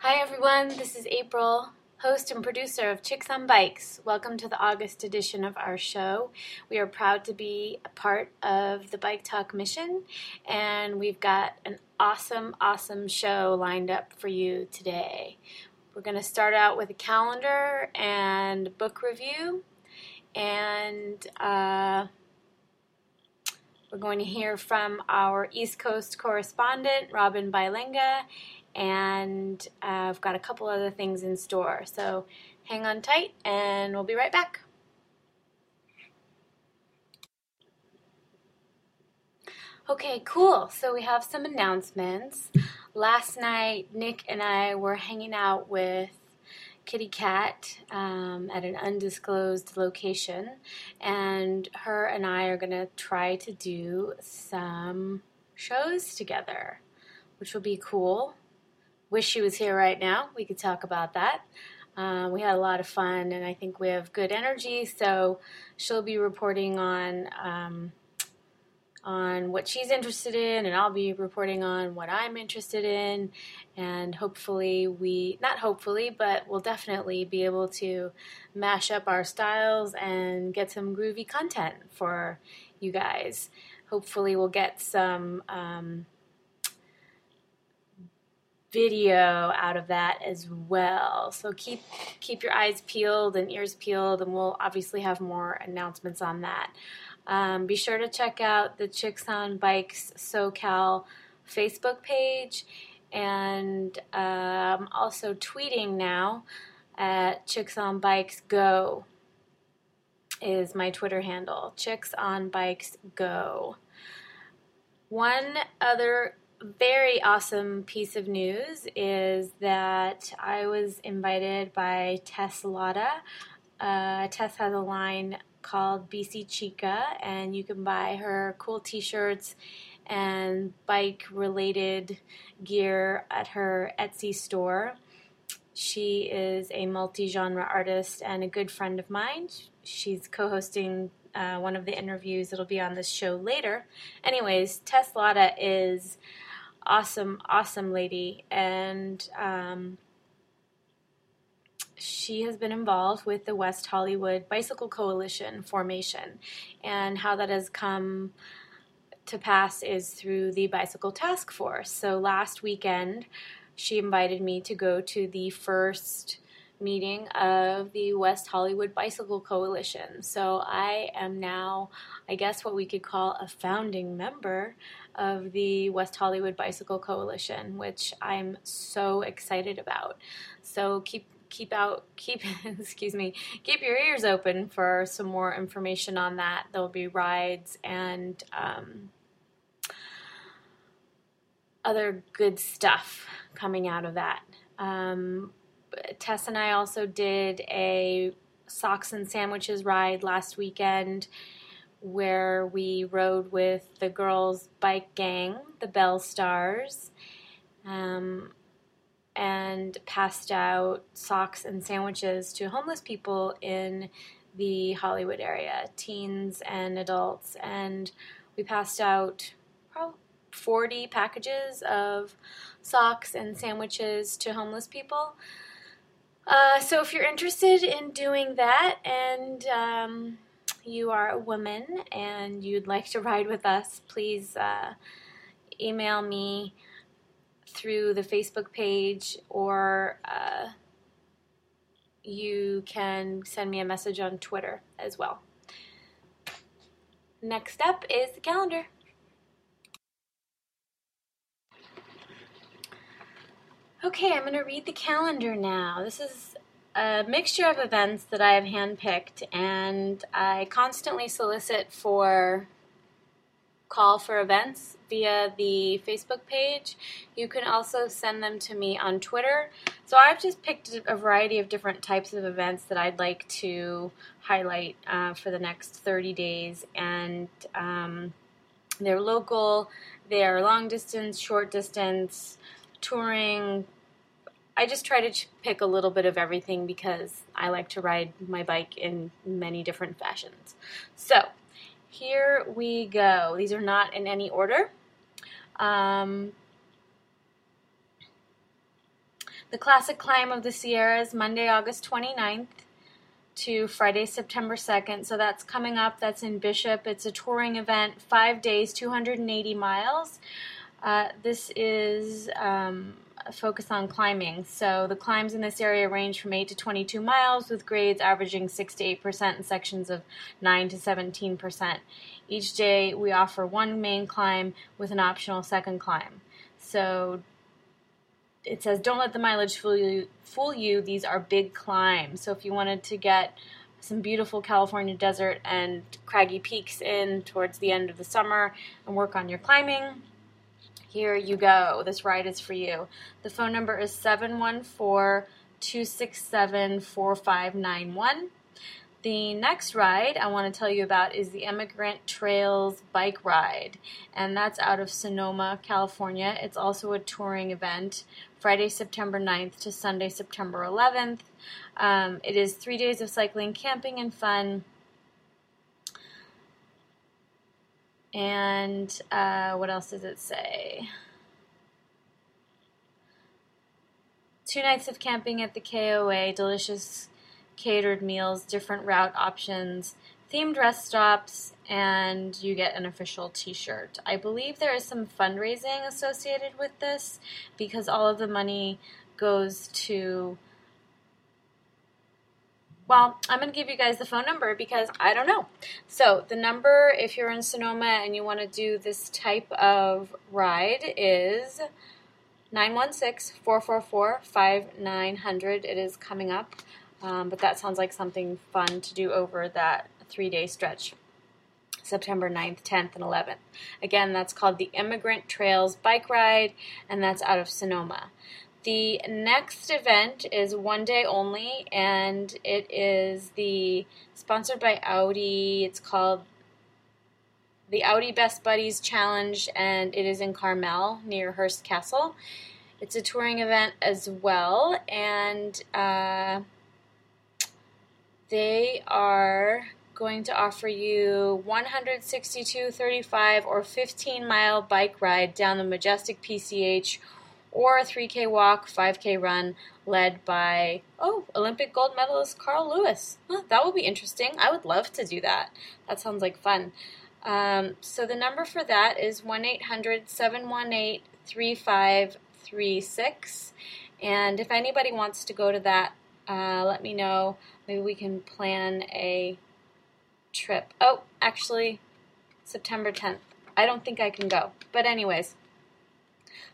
Hi everyone, this is April, host and producer of Chicks on Bikes. Welcome to the August edition of our show. We are proud to be a part of the Bike Talk mission, and we've got an awesome, awesome show lined up for you today. We're going to start out with a calendar and book review, and uh, we're going to hear from our East Coast correspondent, Robin Bylenga, and uh, I've got a couple other things in store. So hang on tight, and we'll be right back. Okay, cool. So we have some announcements. Last night, Nick and I were hanging out with Kitty Cat um, at an undisclosed location, and her and I are going to try to do some shows together, which will be cool wish she was here right now. We could talk about that. Um, we had a lot of fun, and I think we have good energy. So she'll be reporting on um, on what she's interested in, and I'll be reporting on what I'm interested in. And hopefully, we not hopefully, but we'll definitely be able to mash up our styles and get some groovy content for you guys. Hopefully, we'll get some. Um, video out of that as well. So keep keep your eyes peeled and ears peeled, and we'll obviously have more announcements on that. Um, be sure to check out the Chicks on Bikes SoCal Facebook page, and um, also tweeting now at Chicks on Bikes Go is my Twitter handle. Chicks on Bikes Go. One other very awesome piece of news is that I was invited by Tess Lotta. Uh, Tess has a line called BC Chica, and you can buy her cool t shirts and bike related gear at her Etsy store. She is a multi genre artist and a good friend of mine. She's co hosting uh, one of the interviews that'll be on this show later. Anyways, Tess Lotta is awesome, awesome lady, and um, she has been involved with the West Hollywood Bicycle Coalition formation, and how that has come to pass is through the Bicycle Task Force. So last weekend, she invited me to go to the first meeting of the West Hollywood Bicycle Coalition. So I am now, I guess, what we could call a founding member of the West Hollywood Bicycle Coalition, which I'm so excited about. So keep keep out keep excuse me keep your ears open for some more information on that. There'll be rides and um, other good stuff coming out of that. Um, tess and i also did a socks and sandwiches ride last weekend where we rode with the girls' bike gang, the Bell Stars, um, and passed out socks and sandwiches to homeless people in the Hollywood area, teens and adults. And we passed out probably 40 packages of socks and sandwiches to homeless people. Uh, so if you're interested in doing that and um, you are a woman and you'd like to ride with us, please uh, email me through the Facebook page or uh, you can send me a message on Twitter as well. Next up is the calendar. Okay, I'm going to read the calendar now. This is a mixture of events that I have handpicked, and I constantly solicit for call for events via the Facebook page. You can also send them to me on Twitter. So I've just picked a variety of different types of events that I'd like to highlight uh, for the next 30 days, and um, they're local, they are long distance, short distance, touring, I just try to pick a little bit of everything because I like to ride my bike in many different fashions. So here we go. These are not in any order. Um, The classic climb of the Sierras, Monday, August 29th to Friday, September 2nd. So that's coming up. That's in Bishop. It's a touring event, five days, 280 miles. Uh, this is um, focus on climbing. So the climbs in this area range from 8 to 22 miles, with grades averaging 6 to 8% and sections of 9 to 17%. Each day we offer one main climb with an optional second climb. So it says, don't let the mileage fool you, fool you. These are big climbs. So if you wanted to get some beautiful California desert and craggy peaks in towards the end of the summer and work on your climbing, here you go. This ride is for you. The phone number is 714 267 4591. The next ride I want to tell you about is the Emigrant Trails Bike Ride, and that's out of Sonoma, California. It's also a touring event, Friday, September 9th to Sunday, September 11th. Um, it is three days of cycling, camping, and fun. And uh, what else does it say? Two nights of camping at the KOA, delicious catered meals, different route options, themed rest stops, and you get an official t shirt. I believe there is some fundraising associated with this because all of the money goes to well, I'm going to give you guys the phone number because I don't know. So, the number, if you're in Sonoma and you want to do this type of ride, is 916 444 5900. It is coming up, um, but that sounds like something fun to do over that three day stretch. September 9th, 10th, and 11th. Again, that's called the Emigrant Trails Bike Ride, and that's out of Sonoma. The next event is one day only, and it is the sponsored by Audi. It's called the Audi Best Buddies Challenge, and it is in Carmel near Hearst Castle. It's a touring event as well, and uh, they are going to offer you 162.35 or 15 mile bike ride down the majestic PCH or a 3K walk, 5K run led by, oh, Olympic gold medalist Carl Lewis. Huh, that would be interesting. I would love to do that. That sounds like fun. Um, so the number for that is 1 800 718 3536. And if anybody wants to go to that, uh, let me know. Maybe we can plan a trip. Oh, actually, September 10th. I don't think I can go. But, anyways,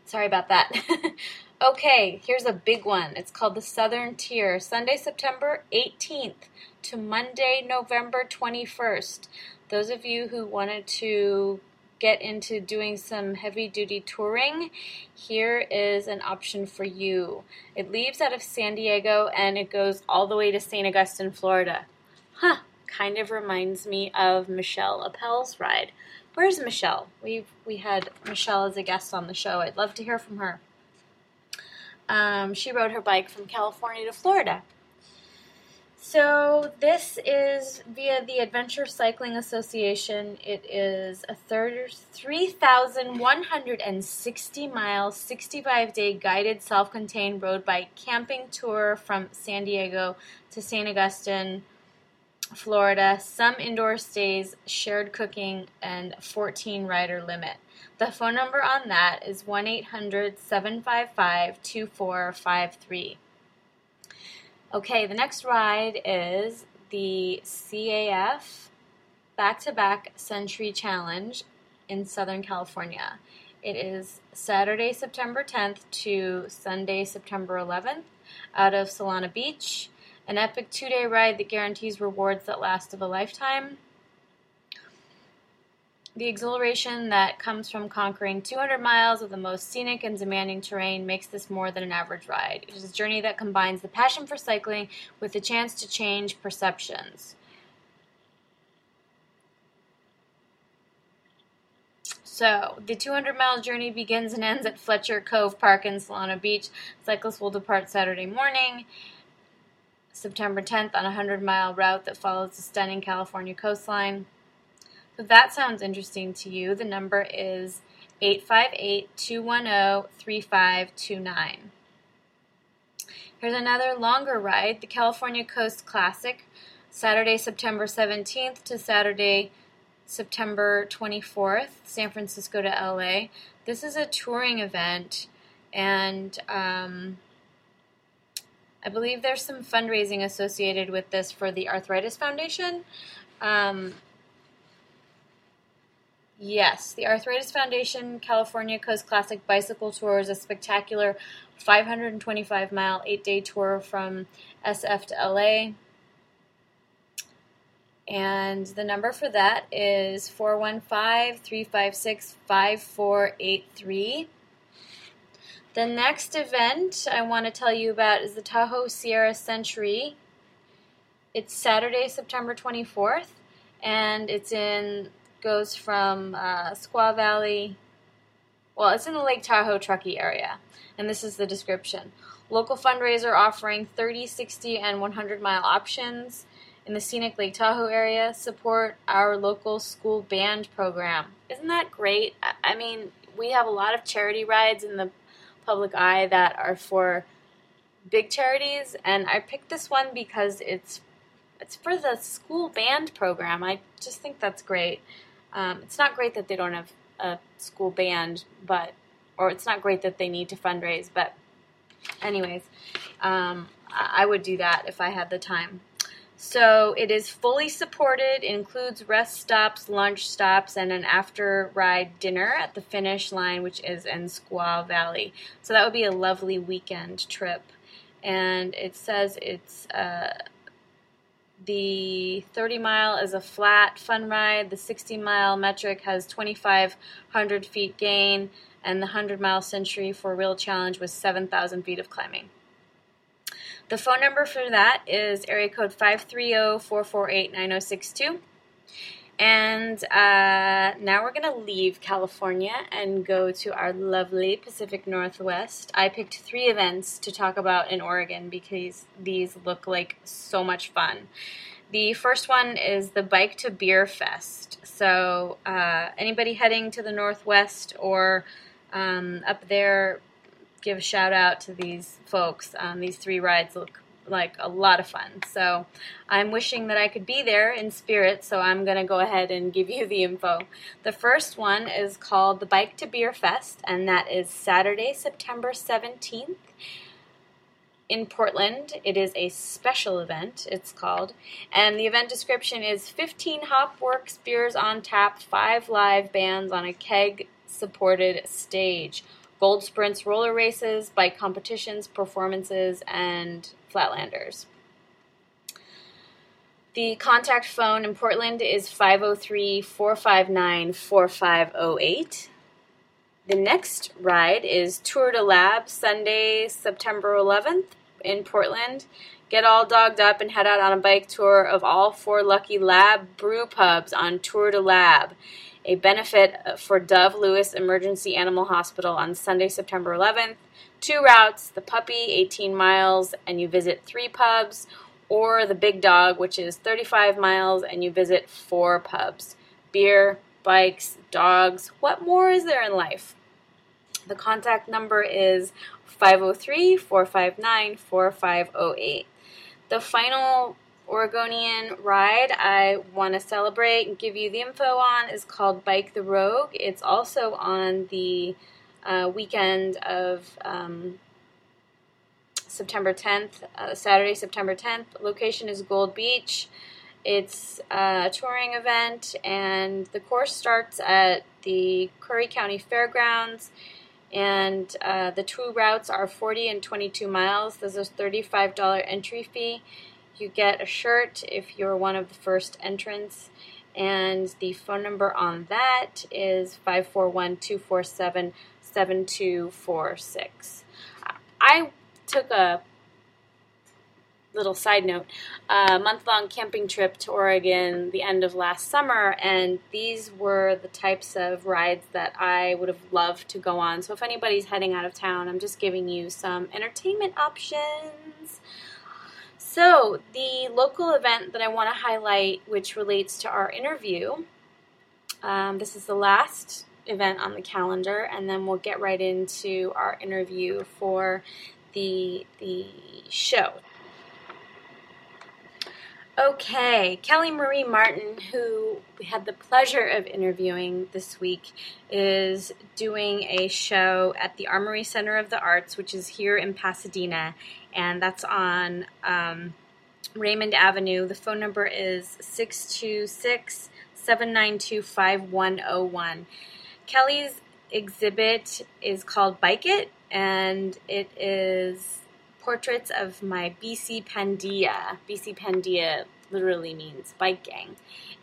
Sorry about that. okay, here's a big one. It's called the Southern Tier, Sunday, September 18th to Monday, November 21st. Those of you who wanted to get into doing some heavy duty touring, here is an option for you. It leaves out of San Diego and it goes all the way to St. Augustine, Florida. Huh, kind of reminds me of Michelle Appel's ride. Where's Michelle? We we had Michelle as a guest on the show. I'd love to hear from her. Um, she rode her bike from California to Florida. So this is via the Adventure Cycling Association. It is a third 3,160 mile, 65 day guided self-contained road bike camping tour from San Diego to St. Augustine, Florida, some indoor stays, shared cooking, and 14 rider limit. The phone number on that is 1 800 755 2453. Okay, the next ride is the CAF Back to Back Century Challenge in Southern California. It is Saturday, September 10th to Sunday, September 11th out of Solana Beach an epic two day ride that guarantees rewards that last of a lifetime. The exhilaration that comes from conquering 200 miles of the most scenic and demanding terrain makes this more than an average ride. It is a journey that combines the passion for cycling with the chance to change perceptions. So, the 200 mile journey begins and ends at Fletcher Cove Park in Solana Beach. Cyclists will depart Saturday morning September 10th on a 100 mile route that follows the stunning California coastline. So that sounds interesting to you, the number is 858 210 3529. Here's another longer ride the California Coast Classic, Saturday, September 17th to Saturday, September 24th, San Francisco to LA. This is a touring event, and um, I believe there's some fundraising associated with this for the Arthritis Foundation. Um, yes, the Arthritis Foundation California Coast Classic Bicycle Tour is a spectacular 525 mile, eight day tour from SF to LA. And the number for that is 415 356 5483. The next event I want to tell you about is the Tahoe Sierra Century. It's Saturday, September 24th, and it's in goes from uh, Squaw Valley. Well, it's in the Lake Tahoe Truckee area and this is the description. Local fundraiser offering 30, 60, and 100 mile options in the scenic Lake Tahoe area. Support our local school band program. Isn't that great? I mean, we have a lot of charity rides in the public eye that are for big charities, and I picked this one because it's it's for the school band program. I just think that's great. Um, it's not great that they don't have a school band, but or it's not great that they need to fundraise, but anyways, um, I would do that if I had the time. So it is fully supported, includes rest stops, lunch stops, and an after ride dinner at the finish line, which is in Squaw Valley. So that would be a lovely weekend trip. And it says it's uh, the 30 mile is a flat fun ride, the 60 mile metric has 2,500 feet gain and the 100 mile century for real challenge was 7,000 feet of climbing. The phone number for that is area code 530 448 9062. And uh, now we're going to leave California and go to our lovely Pacific Northwest. I picked three events to talk about in Oregon because these look like so much fun. The first one is the Bike to Beer Fest. So, uh, anybody heading to the Northwest or um, up there, give a shout out to these folks. Um, these three rides look like a lot of fun. So I'm wishing that I could be there in spirit, so I'm going to go ahead and give you the info. The first one is called the Bike to Beer Fest, and that is Saturday, September 17th in Portland. It is a special event, it's called. And the event description is 15 Hopworks beers on tap, 5 live bands on a keg supported stage. Gold sprints, roller races, bike competitions, performances, and flatlanders. The contact phone in Portland is 503 459 4508. The next ride is Tour de Lab, Sunday, September 11th in Portland. Get all dogged up and head out on a bike tour of all four lucky lab brew pubs on Tour de Lab a benefit uh, for Dove Lewis Emergency Animal Hospital on Sunday, September 11th. Two routes the puppy, 18 miles, and you visit three pubs, or the big dog, which is 35 miles, and you visit four pubs. Beer, bikes, dogs. What more is there in life? The contact number is 503 459 4508. The final Oregonian ride I want to celebrate and give you the info on is called Bike the Rogue. It's also on the uh, weekend of um, September 10th, uh, Saturday, September 10th. Location is Gold Beach. It's a touring event, and the course starts at the Curry County Fairgrounds. And uh, the two routes are 40 and 22 miles. There's a $35 entry fee you get a shirt if you're one of the first entrants. And the phone number on that is 541 247 7246. I took a little side note a month long camping trip to Oregon the end of last summer, and these were the types of rides that I would have loved to go on. So, if anybody's heading out of town, I'm just giving you some entertainment options. So, the local event that I want to highlight, which relates to our interview, um, this is the last event on the calendar, and then we'll get right into our interview for the the show. Okay, Kelly Marie Martin, who we had the pleasure of interviewing this week, is doing a show at the Armory Center of the Arts, which is here in Pasadena, and that's on um, Raymond Avenue. The phone number is 626 792 5101. Kelly's exhibit is called Bike It, and it is portraits of my BC Pandia. BC Pandia literally means bike gang.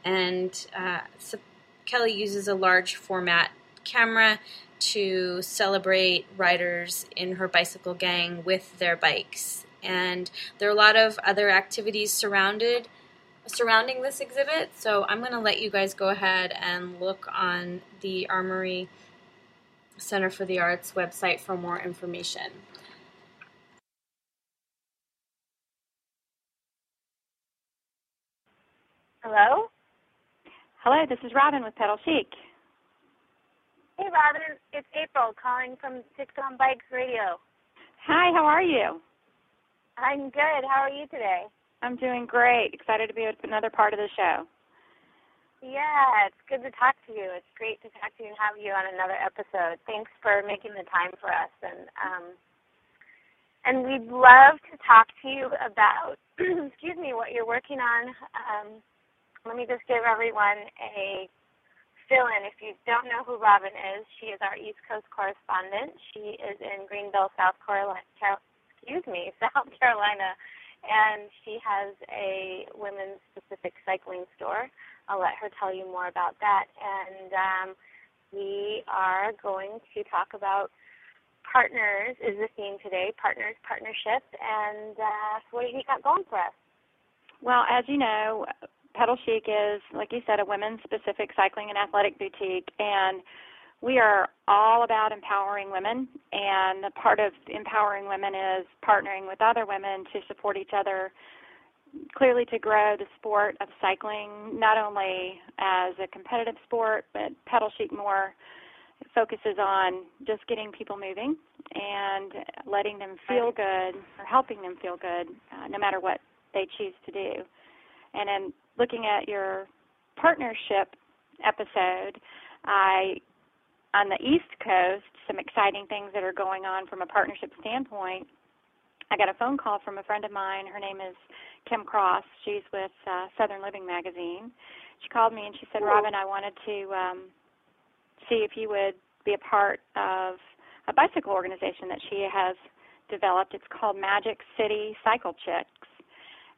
And uh, so Kelly uses a large format camera to celebrate riders in her bicycle gang with their bikes. And there are a lot of other activities surrounded surrounding this exhibit. So I'm going to let you guys go ahead and look on the Armory Center for the Arts website for more information. Hello? Hello, this is Robin with Pedal Chic. Hey, Robin. It's April calling from Chicks on Bikes Radio. Hi, how are you? I'm good. How are you today? I'm doing great. Excited to be another part of the show. Yeah, it's good to talk to you. It's great to talk to you and have you on another episode. Thanks for making the time for us and um and we'd love to talk to you about excuse me, what you're working on. Um let me just give everyone a fill in. If you don't know who Robin is, she is our East Coast correspondent. She is in Greenville, South Carolina. Excuse me, South Carolina, and she has a women's specific cycling store. I'll let her tell you more about that. And um, we are going to talk about partners is the theme today. Partners, partnership, and uh, what have you got going for us? Well, as you know, Pedal Chic is, like you said, a women's specific cycling and athletic boutique, and we are all about empowering women. And a part of empowering women is partnering with other women to support each other, clearly to grow the sport of cycling, not only as a competitive sport, but Pedal Chic more focuses on just getting people moving and letting them feel good or helping them feel good, uh, no matter what they choose to do. And then looking at your partnership episode, I on the East Coast, some exciting things that are going on from a partnership standpoint. I got a phone call from a friend of mine. Her name is Kim Cross. She's with uh, Southern Living magazine. She called me and she said, "Robin, I wanted to um, see if you would be a part of a bicycle organization that she has developed. It's called Magic City Cycle Chix,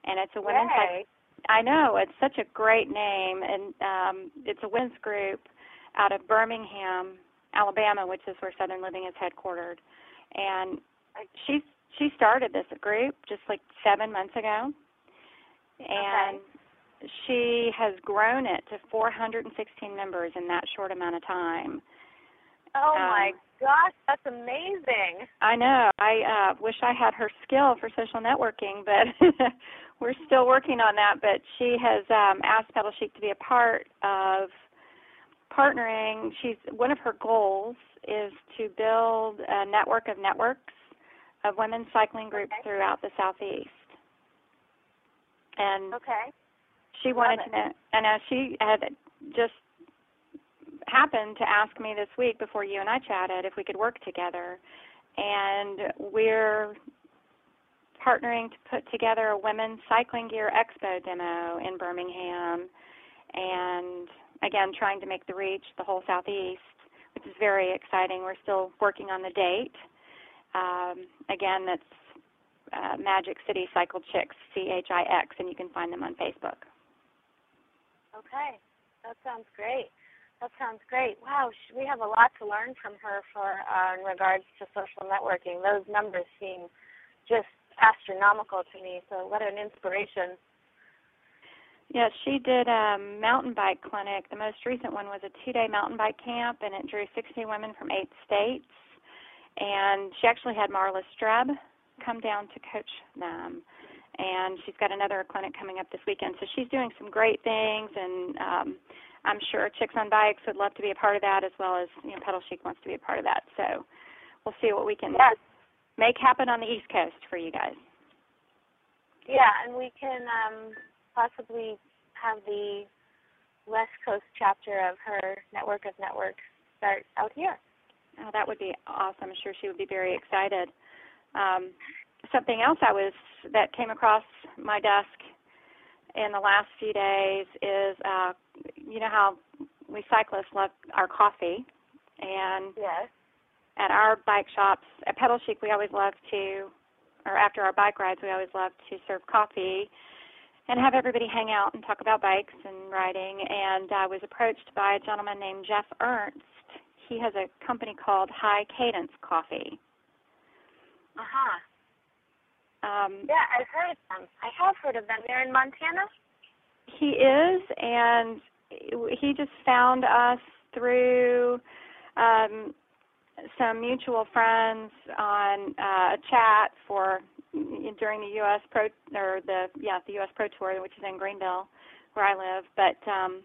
and it's a women's Yay. I know it's such a great name, and um, it's a women's group out of Birmingham, Alabama, which is where Southern Living is headquartered. And she she started this group just like seven months ago, and okay. she has grown it to 416 members in that short amount of time. Oh um, my gosh, that's amazing. I know. I uh wish I had her skill for social networking, but we're still working on that. But she has um asked Pedal Chic to be a part of partnering. She's one of her goals is to build a network of networks of women's cycling groups Okay. throughout the southeast. And Okay. she wanted to know and uh, she had just happened to ask me this week before you and I chatted if we could work together. And we're partnering to put together a women's cycling gear expo demo in Birmingham and again trying to make the reach the whole southeast, which is very exciting. We're still working on the date. Um, again, that's uh, Magic City Cycle Chix, C H I X, and you can find them on Facebook. Okay. That sounds great. That sounds great. Wow, we have a lot to learn from her for uh, in regards to social networking. Those numbers seem just astronomical to me. So what an inspiration. Yes, she did a mountain bike clinic. The most recent one was a two-day mountain bike camp, and it drew 60 women from eight states. And she actually had Marla Streb come down to coach them. And she's got another clinic coming up this weekend. So she's doing some great things, and um, I'm sure Chicks on Bikes would love to be a part of that, as well as you know Pedal Chic wants to be a part of that. So we'll see what we can Yes. Make happen on the East Coast for you guys. Yeah, and we can um, possibly have the West Coast chapter of her network of networks start out here. Oh, that would be awesome. I'm sure she would be very excited. Um, something else I was that came across my desk in the last few days is uh, you know how we cyclists love our coffee, and yes. At our bike shops at Pedal Chic, we always love to, or after our bike rides, we always love to serve coffee and have everybody hang out and talk about bikes and riding. And I was approached by a gentleman named Jeff Ernst. He has a company called High Cadence Coffee. Uh huh. Um, yeah, I've heard of them. I have heard of them. They're in Montana. He is, and he just found us through um, some mutual friends on uh, a chat for during the U.S. Pro or the yeah the U.S. Pro Tour, which is in Greenville, where I live. But um,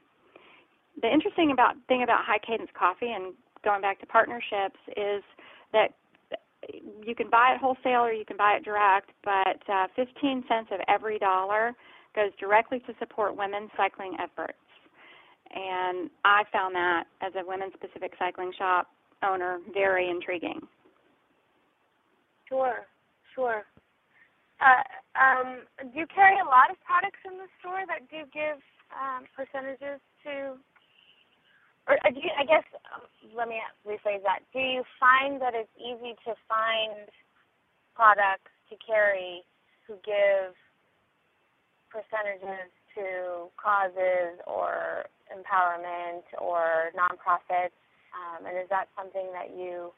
the interesting about thing about High Cadence Coffee and going back to partnerships is that you can buy it wholesale or you can buy it direct, but uh, 15 cents of every dollar goes directly to support women's cycling efforts. And I found that as a women's specific cycling shop owner very intriguing. Sure, sure. Uh, um, do you carry a lot of products in the store that do give um, percentages to or uh, do you, I guess um, let me rephrase that. Do you find that it's easy to find products to carry who give percentages to causes or empowerment or nonprofits? Um, and is that something that you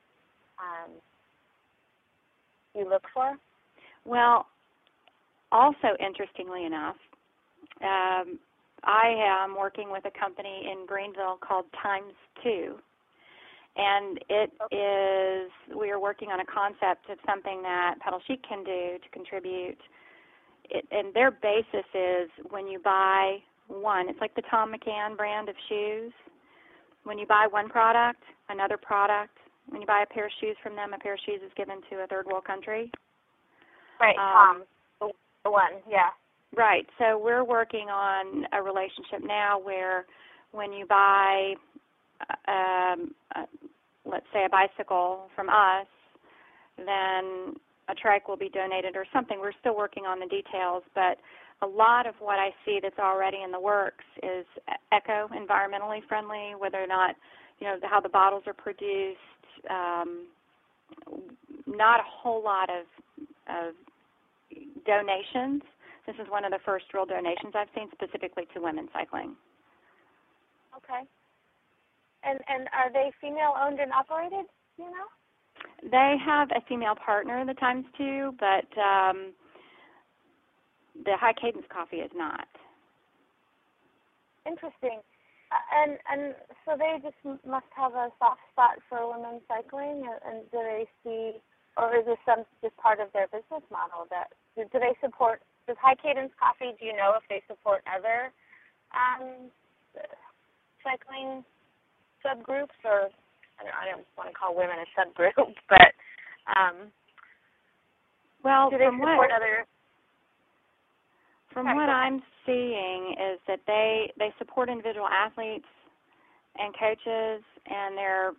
um, you look for? Well, also interestingly enough, um, I am working with a company in Greenville called Times Two, and it is we are working on a concept of something that Pedal Chic can do to contribute. It, and their basis is when you buy one, it's like the Thom McAn brand of shoes. When you buy one product, another product. When you buy a pair of shoes from them, a pair of shoes is given to a third world country. Right, um, Thom, the one, yeah. Right. So we're working on a relationship now where when you buy, um, uh, let's say, a bicycle from us, then a trike will be donated or something. We're still working on the details, but a lot of what I see that's already in the works is eco environmentally friendly, whether or not you know how the bottles are produced. Um, not a whole lot of, of donations this is one of the first real donations I've seen specifically to women cycling. Okay. And and are they female owned and operated? You know. They have a female partner, the Times Two, but um, the High Cadence Coffee is not. Interesting. Uh, and and so they just must have a soft spot for women cycling, and do they see, or is this some just part of their business model that do they support does High Cadence Coffee, do you know if they support other um, cycling subgroups or I don't, I don't want to call women a subgroup, but um, well, do they support what, other? From what I'm seeing is that they they support individual athletes and coaches, and they're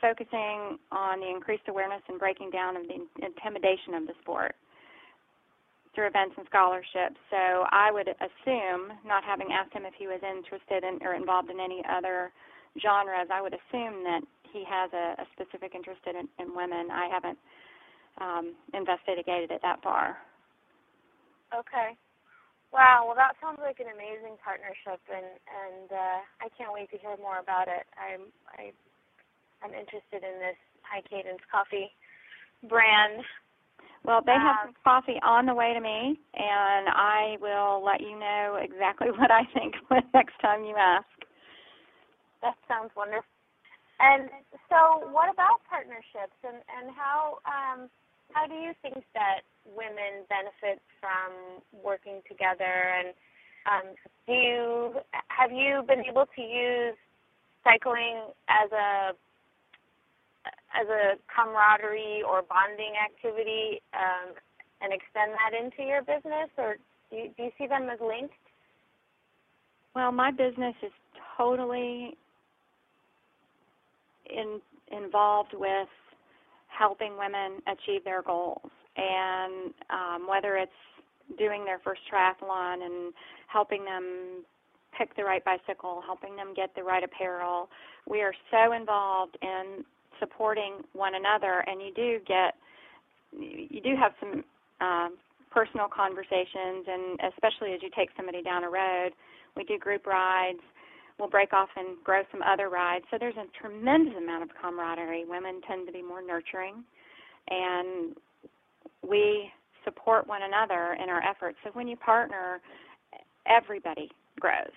focusing on the increased awareness and breaking down of the intimidation of the sport through events and scholarships. So I would assume, not having asked him if he was interested in or involved in any other genres, I would assume that he has a, a specific interest in, in women. I haven't um, investigated it that far. Okay. Wow. Well, that sounds like an amazing partnership, and and uh, I can't wait to hear more about it. I'm I, I'm interested in this high cadence coffee brand well, they have some coffee on the way to me, and I will let you know exactly what I think next time you ask. That sounds wonderful. And so, what about partnerships, and and how um, how do you think that women benefit from working together? And um, do you have you been able to use cycling as a as a camaraderie or bonding activity um, and extend that into your business, or do you, do you see them as linked? Well, my business is totally in, involved with helping women achieve their goals, and um, whether it's doing their first triathlon and helping them pick the right bicycle, helping them get the right apparel. We are so involved in supporting one another, and you do get you do have some um, personal conversations, and especially as you take somebody down a road, we do group rides. We'll break off and grow some other rides. So there's a tremendous amount of camaraderie. Women tend to be more nurturing, and we support one another in our efforts. So when you partner, everybody grows.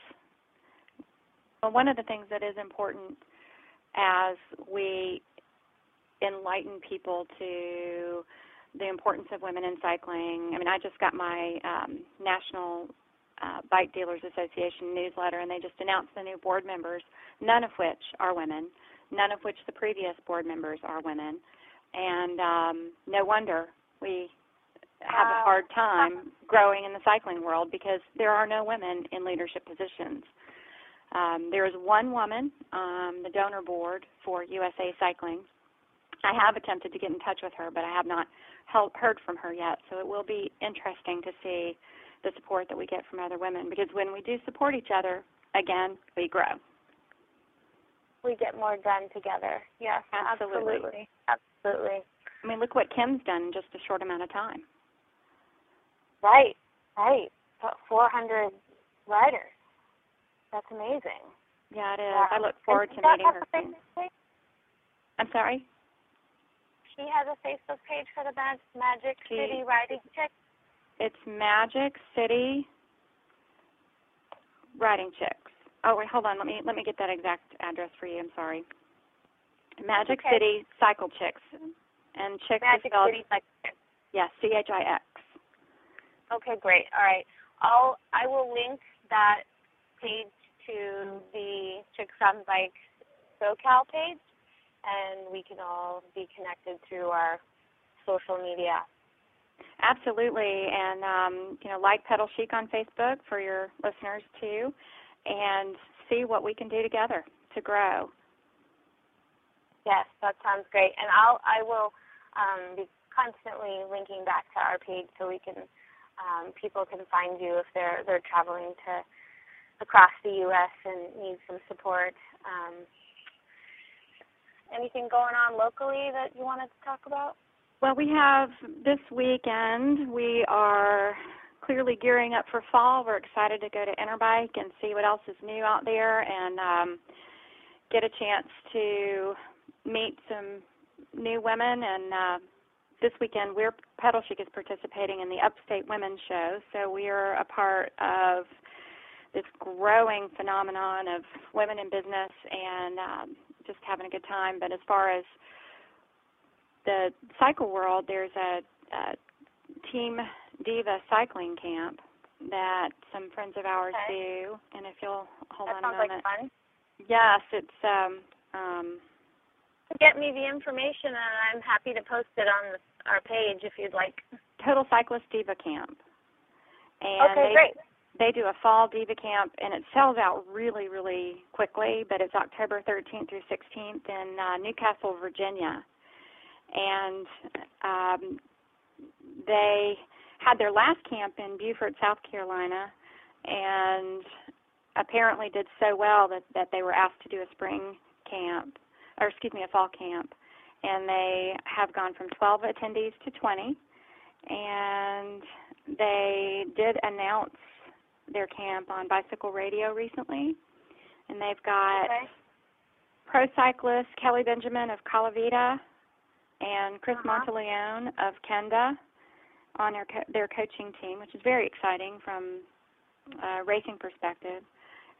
One of the things that is important as we enlighten people to the importance of women in cycling. I mean, I just got my um, National uh, Bike Dealers Association newsletter, and they just announced the new board members, none of which are women, none of which the previous board members are women. And um, no wonder we have a hard time growing in the cycling world because there are no women in leadership positions. Um, there is one woman on the donor board for USA Cycling. I have attempted to get in touch with her, but I have not heard from her yet. So it will be interesting to see the support that we get from other women because when we do support each other, again, we grow. We get more done together. Yes, absolutely. Absolutely. absolutely. I mean, look what Kim's done in just a short amount of time. Right, right. 400 riders. That's amazing. Yeah, it is. Yeah. I look forward to meeting her. Soon. I'm sorry? She has a Facebook page for the Magic she, City Riding Chick. It's Magic City Riding Chicks. Oh wait, hold on. Let me let me get that exact address for you. I'm sorry. Magic okay. City Cycle Chicks, and Chicks Magic spelled City Yeah, C H I X. Okay, great. All right. I'll I will link that page to the Chicks on Bike SoCal page, and we can all be connected through our social media. Absolutely, and um, you know, like Pedal Chic on Facebook for your listeners too, and see what we can do together to grow. Yes, that sounds great, and I'll I will um, be constantly linking back to our page so we can um, people can find you if they're they're traveling to across the U.S. and need some support. Um, anything going on locally that you wanted to talk about? Well, we have this weekend. We are clearly gearing up for fall. We're excited to go to Interbike and see what else is new out there and um, get a chance to meet some new women. And uh, this weekend, we're Pedal Chic is participating in the Upstate Women's Show, so we are a part of this growing phenomenon of women in business and um, just having a good time. But as far as the cycle world, there's a, a Team Diva cycling camp that some friends of ours okay. do. And if you'll hold that on a moment. Like fun. Yes, it's um um get me the information and I'm happy to post it on the, our page if you'd like. Total Cyclist Diva Camp. And okay, they, great they do a fall diva camp and it sells out really really quickly but it's october 13th through 16th in uh, newcastle virginia and um, they had their last camp in beaufort south carolina and apparently did so well that that they were asked to do a spring camp or excuse me a fall camp and they have gone from 12 attendees to 20 and they did announce their camp on Bicycle Radio recently, and they've got okay. pro cyclist Kelly Benjamin of Colavita and Chris uh-huh. Monteleone of Kenda on their co- their coaching team, which is very exciting from a racing perspective.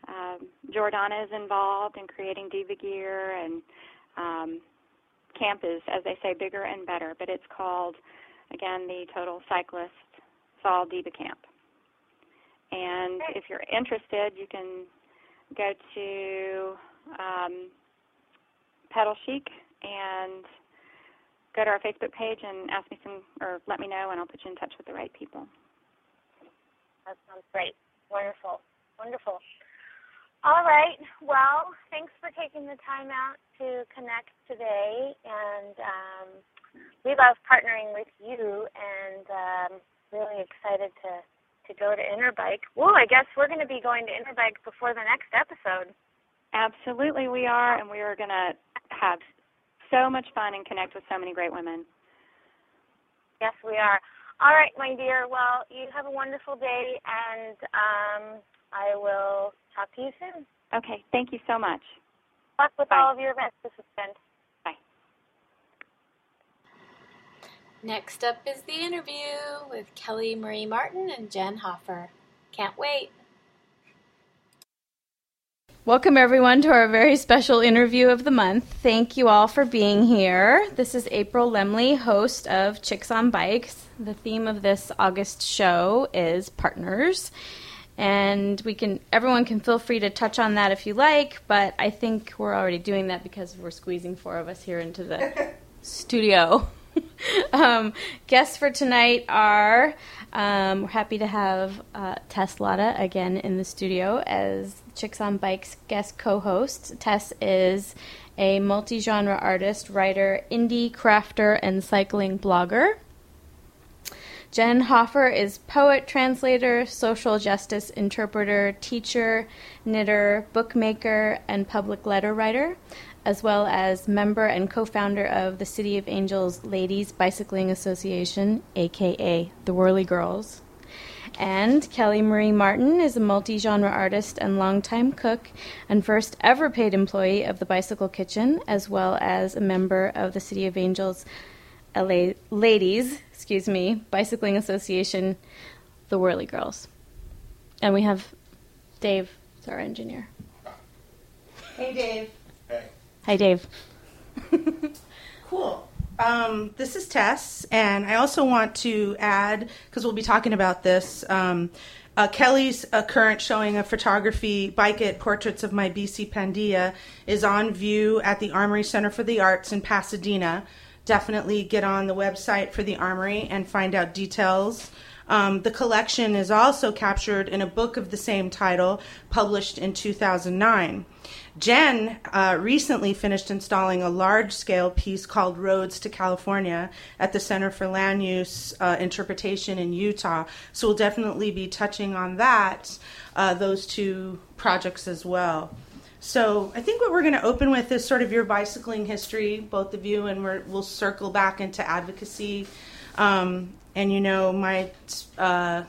Um, Jordana is involved in creating diva gear, and um, camp is, as they say, bigger and better. But it's called, again, the Total Cyclist Fall Diva Camp. And if you're interested, you can go to um, Pedal Chic and go to our Facebook page and ask me some, or let me know, and I'll put you in touch with the right people. That sounds great. Wonderful. Wonderful. All right. Well, thanks for taking the time out to connect today. And um, we love partnering with you and um, really excited to, to go to Interbike. Well, I guess we're going to be going to Interbike before the next episode. Absolutely, we are, and we are going to have so much fun and connect with so many great women. Yes, we are. All right, my dear. Well, you have a wonderful day, and um, I will talk to you soon. Okay, thank you so much. Good luck with Bye. all of your events this weekend. Bye. Next up is the interview with Kelly Marie Martin and Jen Hofer. Can't wait. Welcome, everyone, to our very special interview of the month. Thank you all for being here. This is April Lemley, host of Chicks on Bikes. The theme of this August show is partners. And we can everyone can feel free to touch on that if you like, but I think we're already doing that because we're squeezing four of us here into the studio. um, guests for tonight are um, we're happy to have uh, Tess Lotta again in the studio as Chicks on Bikes guest co-host. Tess is a multi-genre artist, writer, indie crafter, and cycling blogger. Jen Hofer is poet, translator, social justice interpreter, teacher, knitter, bookmaker, and public letter writer, as well as member and co founder of the City of Angels Ladies Bicycling Association, aka the Whirly Girls. And Kelly Marie Martin is a multi genre artist and longtime cook and first ever paid employee of the Bicycle Kitchen, as well as a member of the City of Angels LA Ladies, excuse me, Bicycling Association, the Whirly Girls. And we have Dave, it's our engineer. Hey, Dave. Hey. Hi, Dave. Cool. Um, this is Tess, and I also want to add, because we'll be talking about this, um, uh, Kelly's uh, current showing of photography, Bike It Portraits of My Bici Pandilla, is on view at the Armory Center for the Arts in Pasadena. Definitely get on the website for the Armory and find out details. Um, the collection is also captured in a book of the same title, published in 2009. Jen uh, recently finished installing a large scale piece called Roads to California at the Center for Land Use uh, Interpretation in Utah. So we'll definitely be touching on that, uh, those two projects as well. So I think what we're going to open with is sort of your bicycling history, both of you, and we're, we'll circle back into advocacy. Um, and you know, my uh,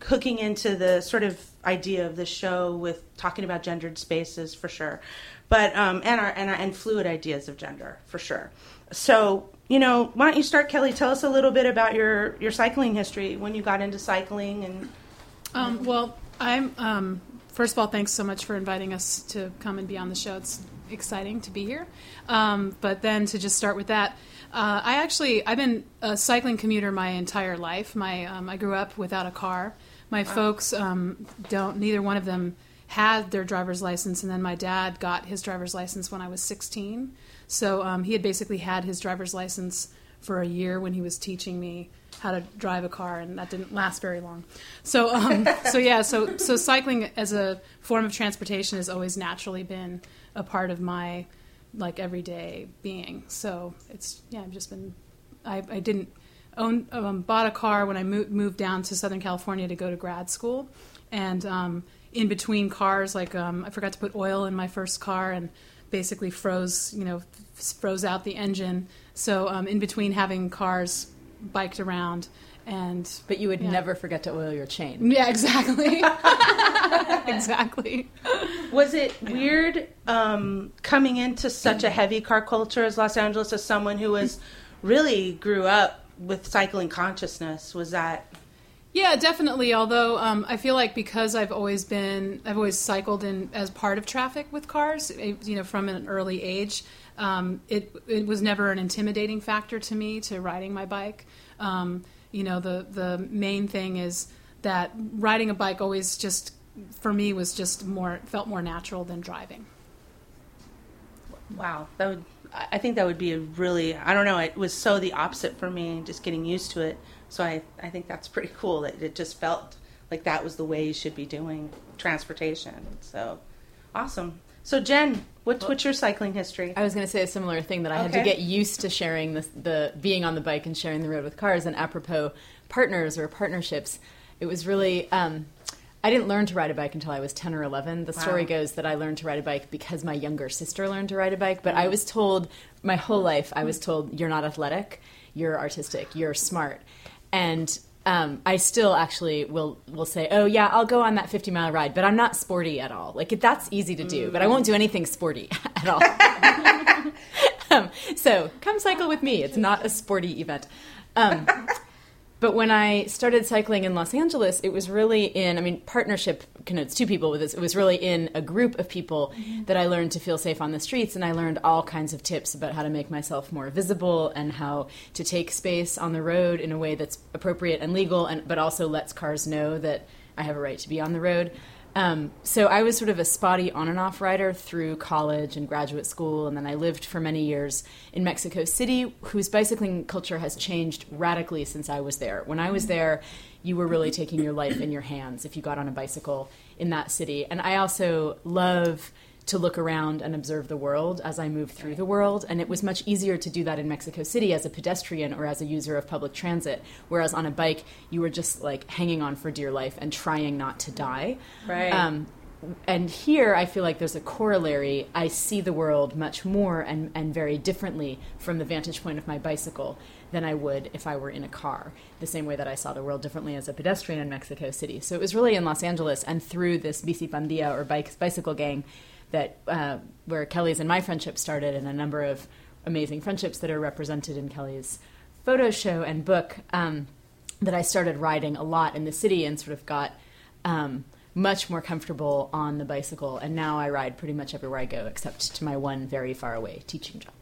hooking into the sort of idea of the show with talking about gendered spaces for sure, but um, and our and our, and fluid ideas of gender for sure. So you know, why don't you start, Kelly? Tell us a little bit about your your cycling history when you got into cycling and. Um, well, I'm. Um, first of all, thanks so much for inviting us to come and be on the show. It's exciting to be here. Um, but then to just start with that, uh, I actually I've been a cycling commuter my entire life. My um, I grew up without a car. My folks um, don't. Neither one of them had their driver's license, and then my dad got his driver's license when I was 16. So um, he had basically had his driver's license for a year when he was teaching me how to drive a car, and that didn't last very long. So, um, so yeah, so so cycling as a form of transportation has always naturally been a part of my like everyday being. So it's yeah, I've just been I, I didn't own um, bought a car when I moved moved down to Southern California to go to grad school, and um, in between cars, like um, I forgot to put oil in my first car and basically froze you know froze out the engine. So um, in between having cars biked around and But you would Yeah. never forget to oil your chain. yeah exactly exactly Was it weird um, coming into such a heavy car culture as Los Angeles as someone who was really grew up with cycling consciousness? Was that Yeah, definitely. Although um, I feel like because I've always been, I've always cycled in as part of traffic with cars. You know, from an early age, um, it it was never an intimidating factor to me to riding my bike. Um, you know, the the main thing is that riding a bike always just for me was just more felt more natural than driving. wow? That would I think that would be a really I don't know. It was so the opposite for me, just getting used to it. So I I think that's pretty cool that it just felt like that was the way you should be doing transportation. So awesome. So Jen, what's what's your cycling history? I was going to say a similar thing that I had to get used to sharing the, the being on the bike and sharing the road with cars. And apropos partners or partnerships, it was really. Um, I didn't learn to ride a bike until I was 10 or 11. The story goes that I learned to ride a bike because my younger sister learned to ride a bike. But I was told my whole life, I was told, you're not athletic, you're artistic, you're smart. And um, I still actually will will say, oh yeah, I'll go on that 50 mile ride, but I'm not sporty at all. Like that's easy to do, but I won't do anything sporty at all. um, so come cycle with me. It's not a sporty event. Um, but when I started cycling in Los Angeles, it was really in, I mean, partnership connotes two people with this. It was really in a group of people mm-hmm. that I learned to feel safe on the streets, and I learned all kinds of tips about how to make myself more visible and how to take space on the road in a way that's appropriate and legal, and but also lets cars know that I have a right to be on the road. Um, so I was sort of a spotty on and off rider through college and graduate school, and then I lived for many years in Mexico City, whose bicycling culture has changed radically since I was there. When I was there, you were really taking your life in your hands if you got on a bicycle in that city. And I also love to look around and observe the world as I move through the world. And it was much easier to do that in Mexico City as a pedestrian or as a user of public transit. Whereas on a bike, you were just like hanging on for dear life and trying not to die. Right. Um, and here I feel like there's a corollary. I see the world much more and, and very differently from the vantage point of my bicycle than I would if I were in a car, the same way that I saw the world differently as a pedestrian in Mexico City. So it was really in Los Angeles and through this bici pandilla or bike, bicycle gang that uh, where Kelly's and my friendship started, and a number of amazing friendships that are represented in Kelly's photo show and book. Um, that I started riding a lot in the city and sort of got um, much more comfortable on the bicycle. And now I ride pretty much everywhere I go, except to my one very far away teaching job.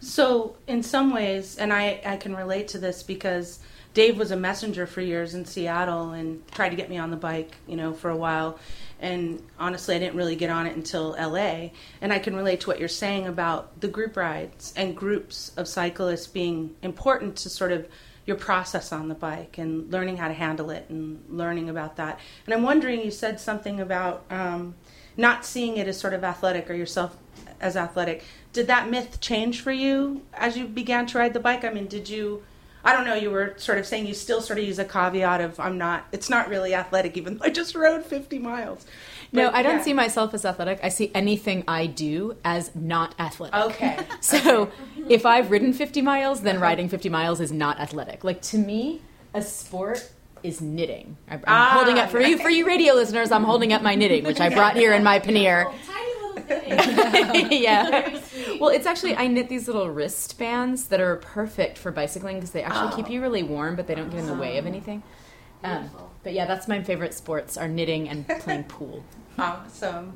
So, in some ways, and I, I can relate to this because Dave was a messenger for years in Seattle and tried to get me on the bike, you know, for a while. And honestly, I didn't really get on it until LA. And I can relate to what you're saying about the group rides and groups of cyclists being important to sort of your process on the bike and learning how to handle it and learning about that. And I'm wondering, you said something about um, not seeing it as sort of athletic or yourself as athletic. Did that myth change for you as you began to ride the bike? I mean, did you? I don't know. You were sort of saying you still sort of use a caveat of I'm not. It's not really athletic, even though I just rode 50 miles. no, I don't yeah. see myself as athletic. I see anything I do as not athletic. Okay. So if I've ridden 50 miles, then riding 50 miles is not athletic. Like to me, a sport is knitting. I'm, I'm Ah, holding up for you, for you radio listeners. I'm holding up my knitting, which I brought here in my pannier. yeah. Well, it's actually I knit these little wristbands that are perfect for bicycling because they actually keep you really warm, but they don't get in the way of anything. Um, but yeah, that's my favorite sports are knitting and playing pool. Awesome.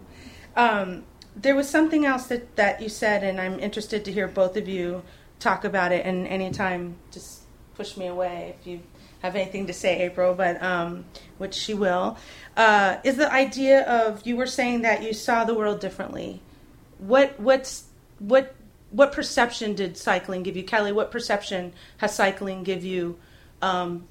Um, there was something else that, that you said, and I'm interested to hear both of you talk about it. And anytime, just push me away if you have anything to say, April, but um, which she will. Uh, is the idea of you were saying that you saw the world differently. What what's what what perception did cycling give you, Kelly? What perception has cycling give you? Um,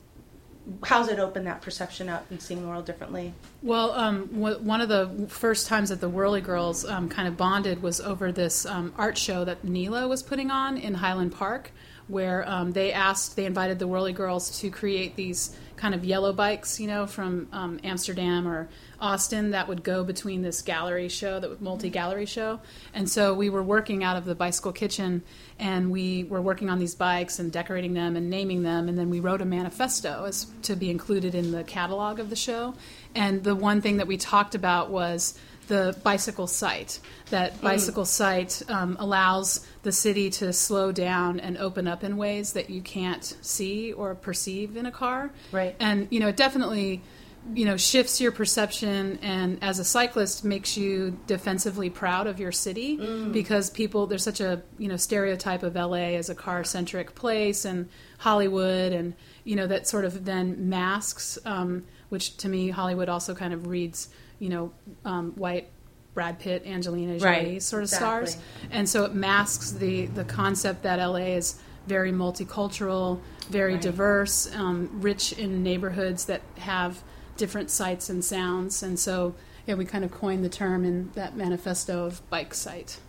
how's it open that perception up and seeing the world differently? Well, um, w- one of the first times that the Whirly Girls um, kind of bonded was over this um, art show that Nila was putting on in Highland Park, where um, they asked, they invited the Whirly Girls to create these kind of yellow bikes, you know, from um, Amsterdam or Austin that would go between this gallery show, that multi gallery show. And so we were working out of the bicycle kitchen and we were working on these bikes and decorating them and naming them. And then we wrote a manifesto as to be included in the catalog of the show. And the one thing that we talked about was the bicycle site. That bicycle site um, allows the city to slow down and open up in ways that you can't see or perceive in a car. Right. And you know, it definitely you know shifts your perception and as a cyclist makes you defensively proud of your city because people there's such a you know stereotype of LA as a car centric place and Hollywood and you know that sort of then masks um, which to me Hollywood also kind of reads you know um, white Brad Pitt, Angelina Jolie Right, sort of exactly. stars, and so it masks the the concept that LA is very multicultural, very Right. diverse, um, rich in neighborhoods that have different sights and sounds, and so yeah, we kind of coined the term in that manifesto of bike site.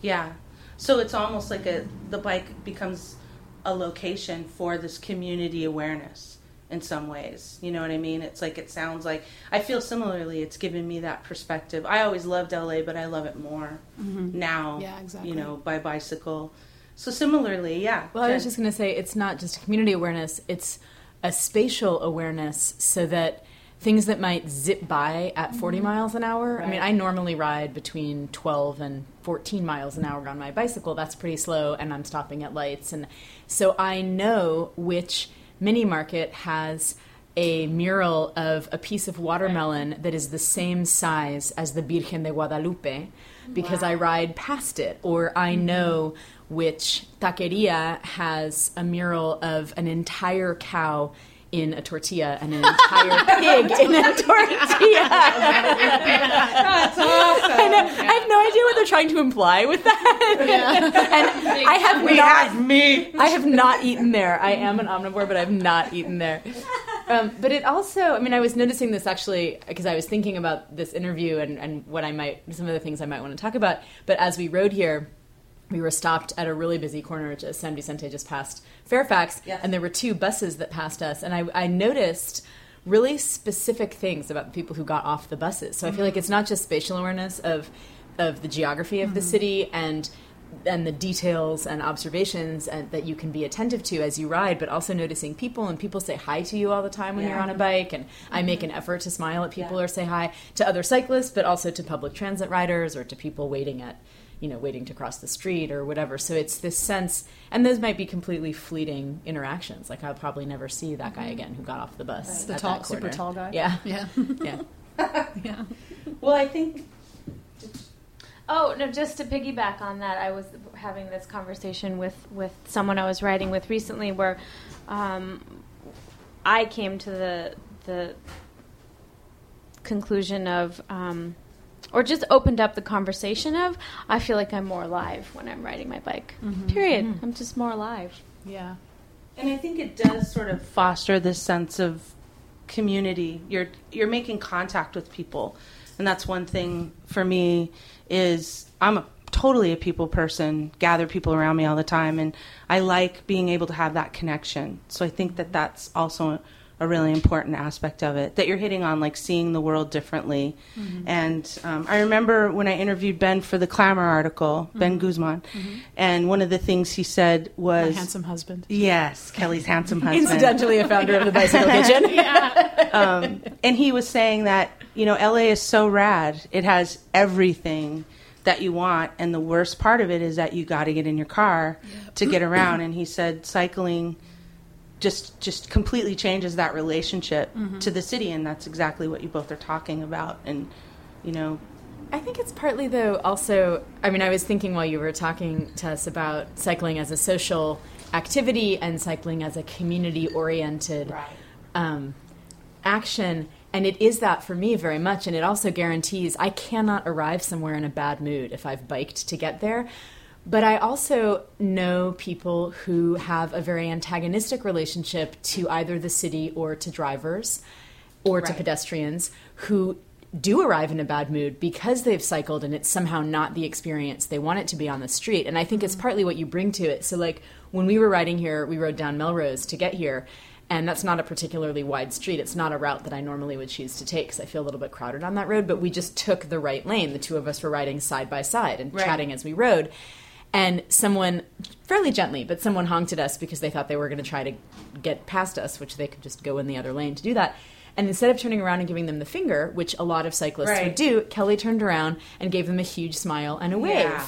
Yeah. So it's almost like a the bike becomes a location for this community awareness in some ways. You know what I mean? It's like it sounds like I feel similarly. It's given me that perspective. I always loved LA, but I love it more mm-hmm. now. Yeah, exactly. You know, by bicycle. So similarly, yeah. Well, I was just going to say it's not just a community awareness, it's a spatial awareness so that things that might zip by at 40 mm-hmm. miles an hour. I mean, I normally ride between 12 and 14 miles an hour on my bicycle. That's pretty slow, and I'm stopping at lights. And so I know which mini market has a mural of a piece of watermelon that is the same size as the Virgen de Guadalupe because I ride past it, or I mm-hmm. know which taqueria has a mural of an entire cow in a tortilla and an entire pig in a tortilla. That's awesome. I, know- I have no idea what they're trying to imply with that. and I have We not have me. I have not eaten there. I am an omnivore, but I've not eaten there. Um, but it also, I mean, I was noticing this actually because I was thinking about this interview and, and what I might, some of the things I might want to talk about. But as we rode here, we were stopped at a really busy corner just San Vicente just past Fairfax, Yes. and there were two buses that passed us, and I, I noticed really specific things about the people who got off the buses. So I feel like mm-hmm. it's not just spatial awareness of of the geography of the mm-hmm. city and and the details and observations and, that you can be attentive to as you ride, but also noticing people and people say hi to you all the time when you're on a bike. And I mm-hmm. make an effort to smile at people Yeah. or say hi to other cyclists, but also to public transit riders or to people waiting at you know waiting to cross the street or whatever. So it's this sense, and those might be completely fleeting interactions. Like I'll probably never see that guy again who got off the bus. The tall, super tall guy. Yeah, Yeah. yeah. yeah. Well, I think Oh no! Just to piggyback on that, I was having this conversation with with someone I was writing with recently, where um, I came to the the conclusion of, um, or just opened up the conversation of, I feel like I'm more alive when I'm riding my bike. Mm-hmm. Mm-hmm. Period. I'm just more alive. Yeah. And I think it does sort of foster this sense of community. You're you're making contact with people, and that's one thing for me. Is I'm a totally a people person. Gather people around me all the time, and I like being able to have that connection. So I think that that's also a really important aspect of it that you're hitting on, like seeing the world differently. And um, I remember when I interviewed Ben for the Clamor article, Ben Guzman, and one of the things he said My was handsome husband. Yes, Kelly's handsome husband. Incidentally, a founder of the Bicycle Kitchen. Um, and he was saying that, you know, LA is so rad. It has everything that you want. And the worst part of it is that you got to get in your car to get around. And he said cycling just just completely changes that relationship to the city. And that's exactly what you both are talking about. And, you know, I think it's partly though also I mean I was thinking while you were talking to us about cycling as a social activity and cycling as a community oriented um, action and it is that for me very much and it also guarantees I cannot arrive somewhere in a bad mood if I've biked to get there but I also know people who have a very antagonistic relationship to either the city or to drivers or to pedestrians who do arrive in a bad mood because they've cycled and it's somehow not the experience they want it to be on the street. And I think it's mm-hmm. partly what you bring to it. So, like, when we were riding here, we rode down Melrose to get here. And that's not a particularly wide street. It's not a route that I normally would choose to take because I feel a little bit crowded on that road. But we just took the right lane. The two of us were riding side by side and Right. chatting as we rode. And someone, fairly gently, but someone honked at us because they thought they were going to try to get past us, which they could just go in the other lane to do that. And instead of turning around and giving them the finger, which a lot of cyclists Right. would do, Kelly turned around and gave them a huge smile and a wave. Yeah.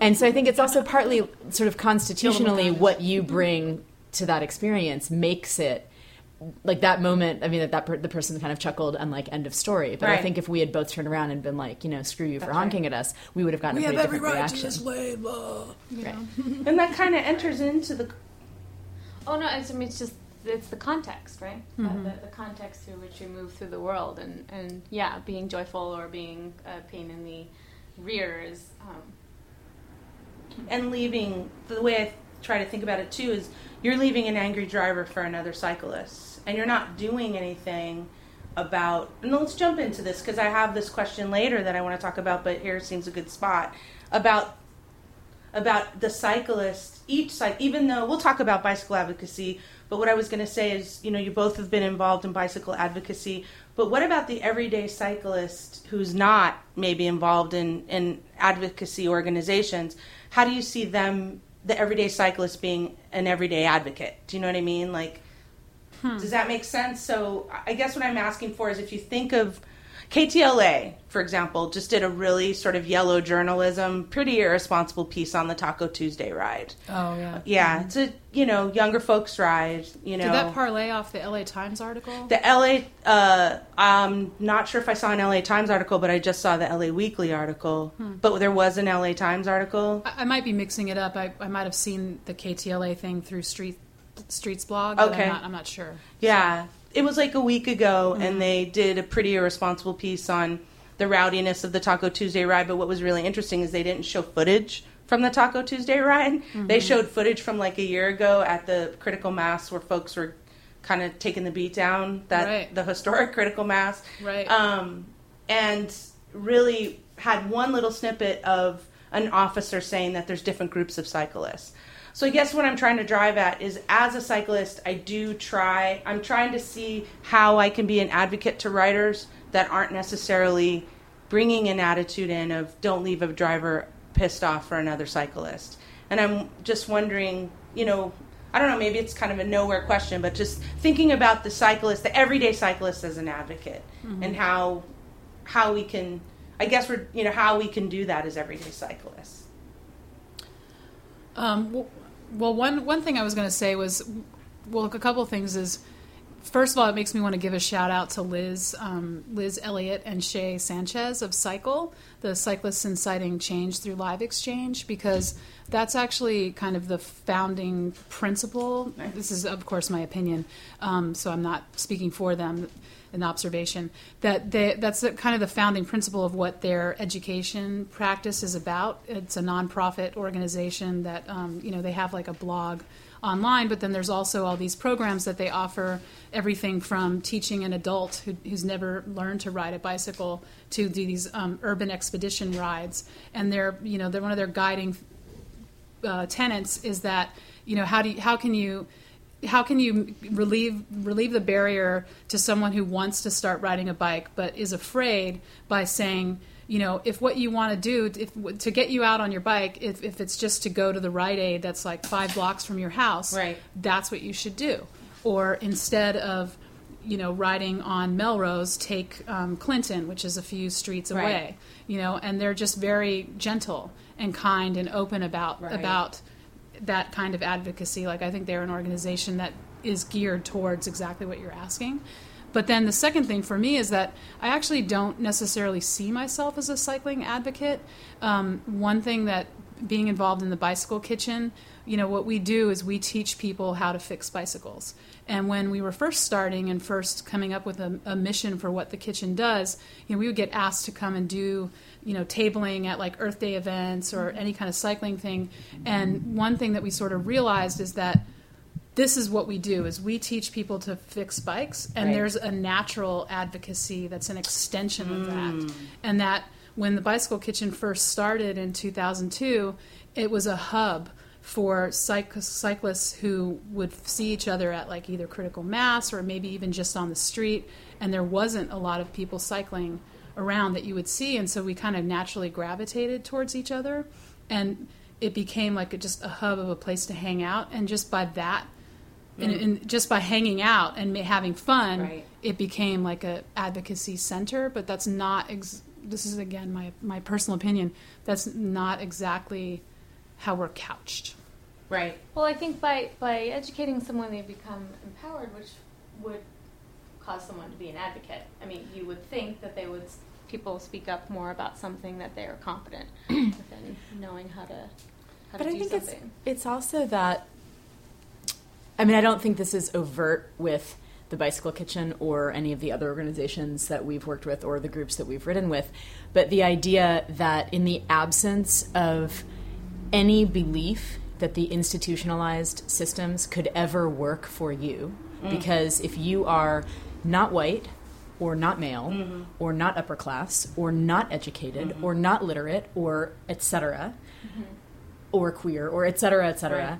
And so I think it's also partly sort of constitutionally what you bring to that experience makes it like that moment. I mean, that, that per, the person kind of chuckled and like end of story. But I think if we had both turned around and been like, you know, screw you for That's honking at us, we would have gotten a pretty different reaction. way, blah. Right. and that kind of enters into the Oh no, it's, I mean, it's just it's the context, right? Mhm. The, the context through which you move through the world, and and yeah, being joyful or being a pain in the rear is. Um, and leaving the way I try to think about it too is you're leaving an angry driver for another cyclist, and you're not doing anything about. And let's jump into this because I have this question later that I want to talk about, but here seems a good spot about about the cyclist. Each cycle, even though we'll talk about bicycle advocacy, but what I was going to say is, you know, you both have been involved in bicycle advocacy. But what about the everyday cyclist who's not maybe involved in, in advocacy organizations? How do you see them, the everyday cyclist, being an everyday advocate? Do you know what I mean? Like, hmm. does that make sense? So I guess what I'm asking for is if you think of KTLA, for example, just did a really sort of yellow journalism, pretty irresponsible piece on the Taco Tuesday ride. Oh yeah. Yeah, it's a you know younger folks ride. You know, Did that parlay off the LA Times article? the LA. Uh, I'm not sure if I saw an LA Times article, but I just saw the LA Weekly article. But there was an LA Times article. I, I might be mixing it up. I, I might have seen the KTLA thing through Street Streetsblog. But Okay. I'm not, I'm not sure. Yeah, it was like a week ago, and they did a pretty irresponsible piece on the rowdiness of the Taco Tuesday ride. But what was really interesting is they didn't show footage from the Taco Tuesday ride. They showed footage from like a year ago at the critical mass where folks were kind of taking the beat down that Right. the historic critical mass. Right. Um, and really had one little snippet of an officer saying that there's different groups of cyclists. So I guess what I'm trying to drive at is as a cyclist, I do try, I'm trying to see how I can be an advocate to riders that aren't necessarily bringing an attitude in of don't leave a driver pissed off for another cyclist. And I'm just wondering, you know, I don't know, maybe it's kind of a nowhere question, but just thinking about the cyclist, the everyday cyclist as an advocate and how how we can I guess we're you know how we can do that as everyday cyclists. Um, well, one one thing I was going to say was, well, a couple of things is, first of all, it makes me want to give a shout out to Liz, um, Liz Elliott and Shay Sanchez of CICLE, the Cyclists Inciting Change Through Live Exchange, because that's actually kind of the founding principle. This is, of course, my opinion, um, so I'm not speaking for them. An observation that they, that's the, kind of the founding principle of what their education practice is about. It's a nonprofit organization that um, you know they have like a blog online, but then there's also all these programs that they offer. Everything from teaching an adult who, who's never learned to ride a bicycle to do these um, urban expedition rides, and they're you know they're one of their guiding uh, tenets is that you know how do you, how can you how can you relieve relieve the barrier to someone who wants to start riding a bike but is afraid by saying you know if what you want to do if to get you out on your bike if, if it's just to go to the Rite Aid that's like five blocks from your house Right. that's what you should do or instead of you know riding on Melrose take um, Clinton which is a few streets away Right. you know and they're just very gentle and kind and open about Right. about that kind of advocacy. Like I think they're an organization that is geared towards exactly what you're asking. But then the second thing for me is that I actually don't necessarily see myself as a cycling advocate. Um, one thing that being involved in the bicycle kitchen, you know, what we do is we teach people how to fix bicycles. And when we were first starting and first coming up with a, a mission for what the kitchen does, you know, we would get asked to come and do, you know, tabling at like Earth Day events or any kind of cycling thing. And one thing that we sort of realized is that this is what we do is we teach people to fix bikes and Right. there's a natural advocacy that's an extension of that mm. and that when the bicycle kitchen first started in 2002 it was a hub for cyc- cyclists who would see each other at like either critical mass or maybe even just on the street and there wasn't a lot of people cycling around that you would see and so we kind of naturally gravitated towards each other and it became like a, just a hub of a place to hang out and just by that and, mm. and just by hanging out and ma- having fun Right. it became like a advocacy center but that's not ex- this is again my my personal opinion that's not exactly how we're couched Right. Well, I think by by educating someone, they become empowered, which would cause someone to be an advocate. I mean, you would think that they would people speak up more about something that they are competent within knowing how to how But to I do think it's something. it's also that I mean, I don't think this is overt with the Bicycle Kitchen or any of the other organizations that we've worked with or the groups that we've ridden with, but the idea that in the absence of any belief that the institutionalized systems could ever work for you, mm. because if you are not white, or not male, or not upper class, or not educated, or not literate, or etc., or queer, or et cetera, et cetera,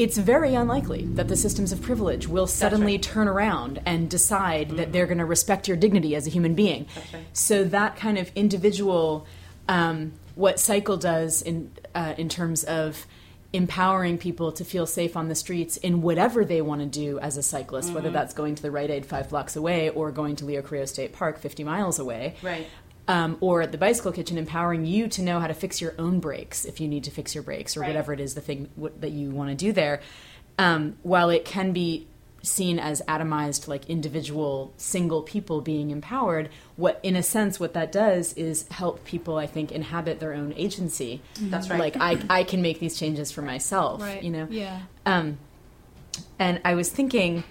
it's very unlikely that the systems of privilege will suddenly right. turn around and decide that they're going to respect your dignity as a human being. right. So that kind of individual, um, what CICLE does in uh, in terms of empowering people to feel safe on the streets in whatever they want to do as a cyclist, whether that's going to the Rite Aid five blocks away or going to Leo Carrillo State Park fifty miles away Right. um, or at the bicycle kitchen, empowering you to know how to fix your own brakes if you need to fix your brakes or Right. whatever it is the thing w- that you want to do there. Um, while it can be seen as atomized, like individual single people being empowered, what in a sense what that does is help people, I think, inhabit their own agency. That's right. Like I, I can make these changes for myself. Right. You know. Yeah. Um, and I was thinking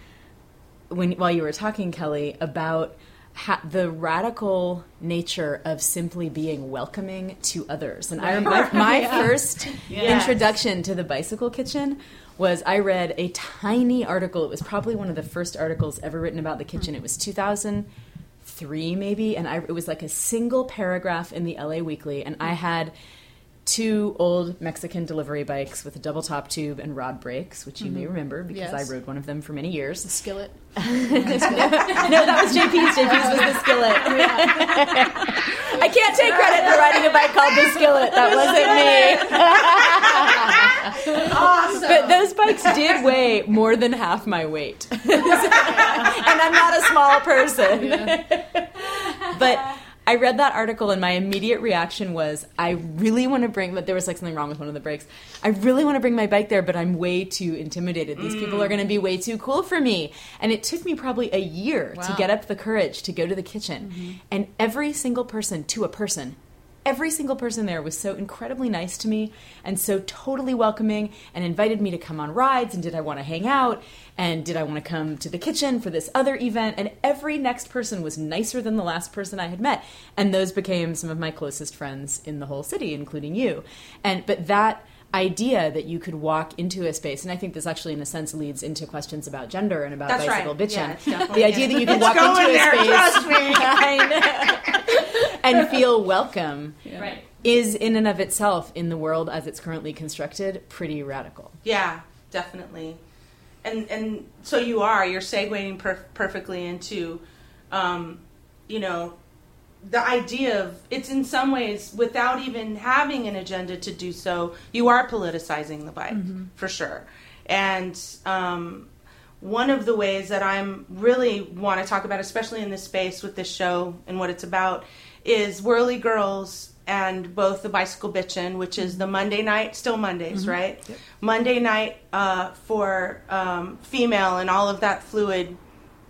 when while you were talking, Kelly, about ha- the radical nature of simply being welcoming to others. And I remember my first Yes. introduction to the bicycle kitchen was I read a tiny article. It was probably one of the first articles ever written about the kitchen. It was 2003 maybe, and I, it was like a single paragraph in the LA Weekly, and I had two old Mexican delivery bikes with a double top tube and rod brakes, which you may mm-hmm. remember because Yes. I rode one of them for many years. The skillet. no, that was JP's. JP's was the skillet. I can't take credit for riding a bike called the skillet. That wasn't me. Awesome. But those bikes did weigh more than half my weight. and I'm not a small person. but I read that article and my immediate reaction was I really want to bring but there was like something wrong with one of the brakes. I really want to bring my bike there, but I'm way too intimidated. These people are mm. gonna be way too cool for me. And it took me probably a year to get up the courage to go to the kitchen. Mm-hmm. And every single person to a person every single person there was so incredibly nice to me and so totally welcoming and invited me to come on rides and did I want to hang out and did I want to come to the kitchen for this other event and every next person was nicer than the last person I had met and those became some of my closest friends in the whole city including you and but that idea that you could walk into a space and I think this actually in a sense leads into questions about gender and about That's bicycle right. bitching. Yeah, the idea that you can walk into going a there, space trust me. And feel welcome Right. is in and of itself in the world as it's currently constructed pretty radical Yeah, definitely. And and so you are you're segueing per- perfectly into, um, you know, the idea of it's in some ways without even having an agenda to do so, you are politicizing the bike for sure. And um, one of the ways that I'm really want to talk about, especially in this space with this show and what it's about, is Whirly Girls and both the Bicycle Bitchin', which is the Monday night, still Mondays, right? Monday night uh, for um, female and all of that fluid,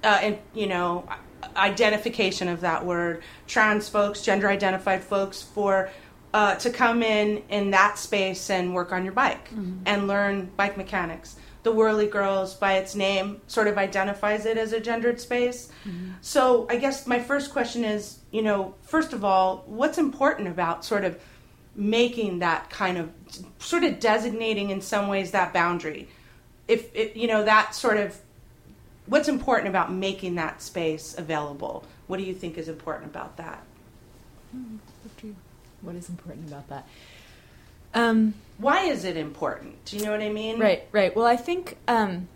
uh, and you know, identification of that word, trans folks, gender identified folks, for uh, to come in in that space and work on your bike and learn bike mechanics. The Whirly Girls, by its name, sort of identifies it as a gendered space. So I guess my first question is, you know, first of all, what's important about sort of making that kind of sort of designating in some ways that boundary? If it, you know that sort of what's important about making that space available? What do you think is important about that? what is important about that um, Why is it important? Do you know what I mean? right right well i think um,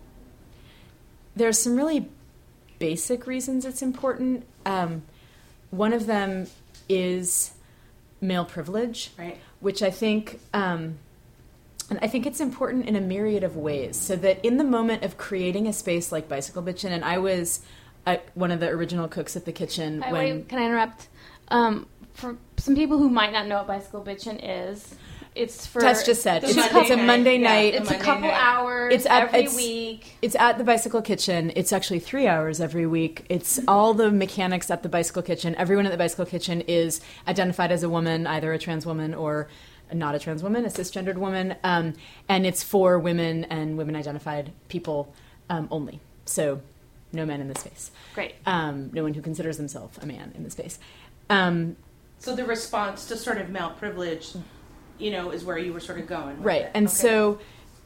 there's some really basic reasons it's important um, one of them is male privilege Right. which I think, um, and I think it's important in a myriad of ways. So that in the moment of creating a space like Bicycle Bitchin', and I was uh, one of the original cooks at the kitchen Hi, when. wait, can I interrupt? Um, for some people who might not know what bicycle bitchin' is, it's for Tess just said it's, Monday it's a night, Monday yeah. night. it's a Monday couple night. hours It's at- every it's- week. It's at the Bicycle Kitchen. It's actually three hours every week. It's all the mechanics at the Bicycle Kitchen. Everyone at the Bicycle Kitchen is identified as a woman, either a trans woman or not a trans woman, a cisgendered woman. Um, and it's for women and women identified people um, only. So no men in the space. Great. Um, no one who considers themselves a man in the space. Um, So the response to sort of male privilege, you know, is where you were sort of going. Right. it. And Okay. so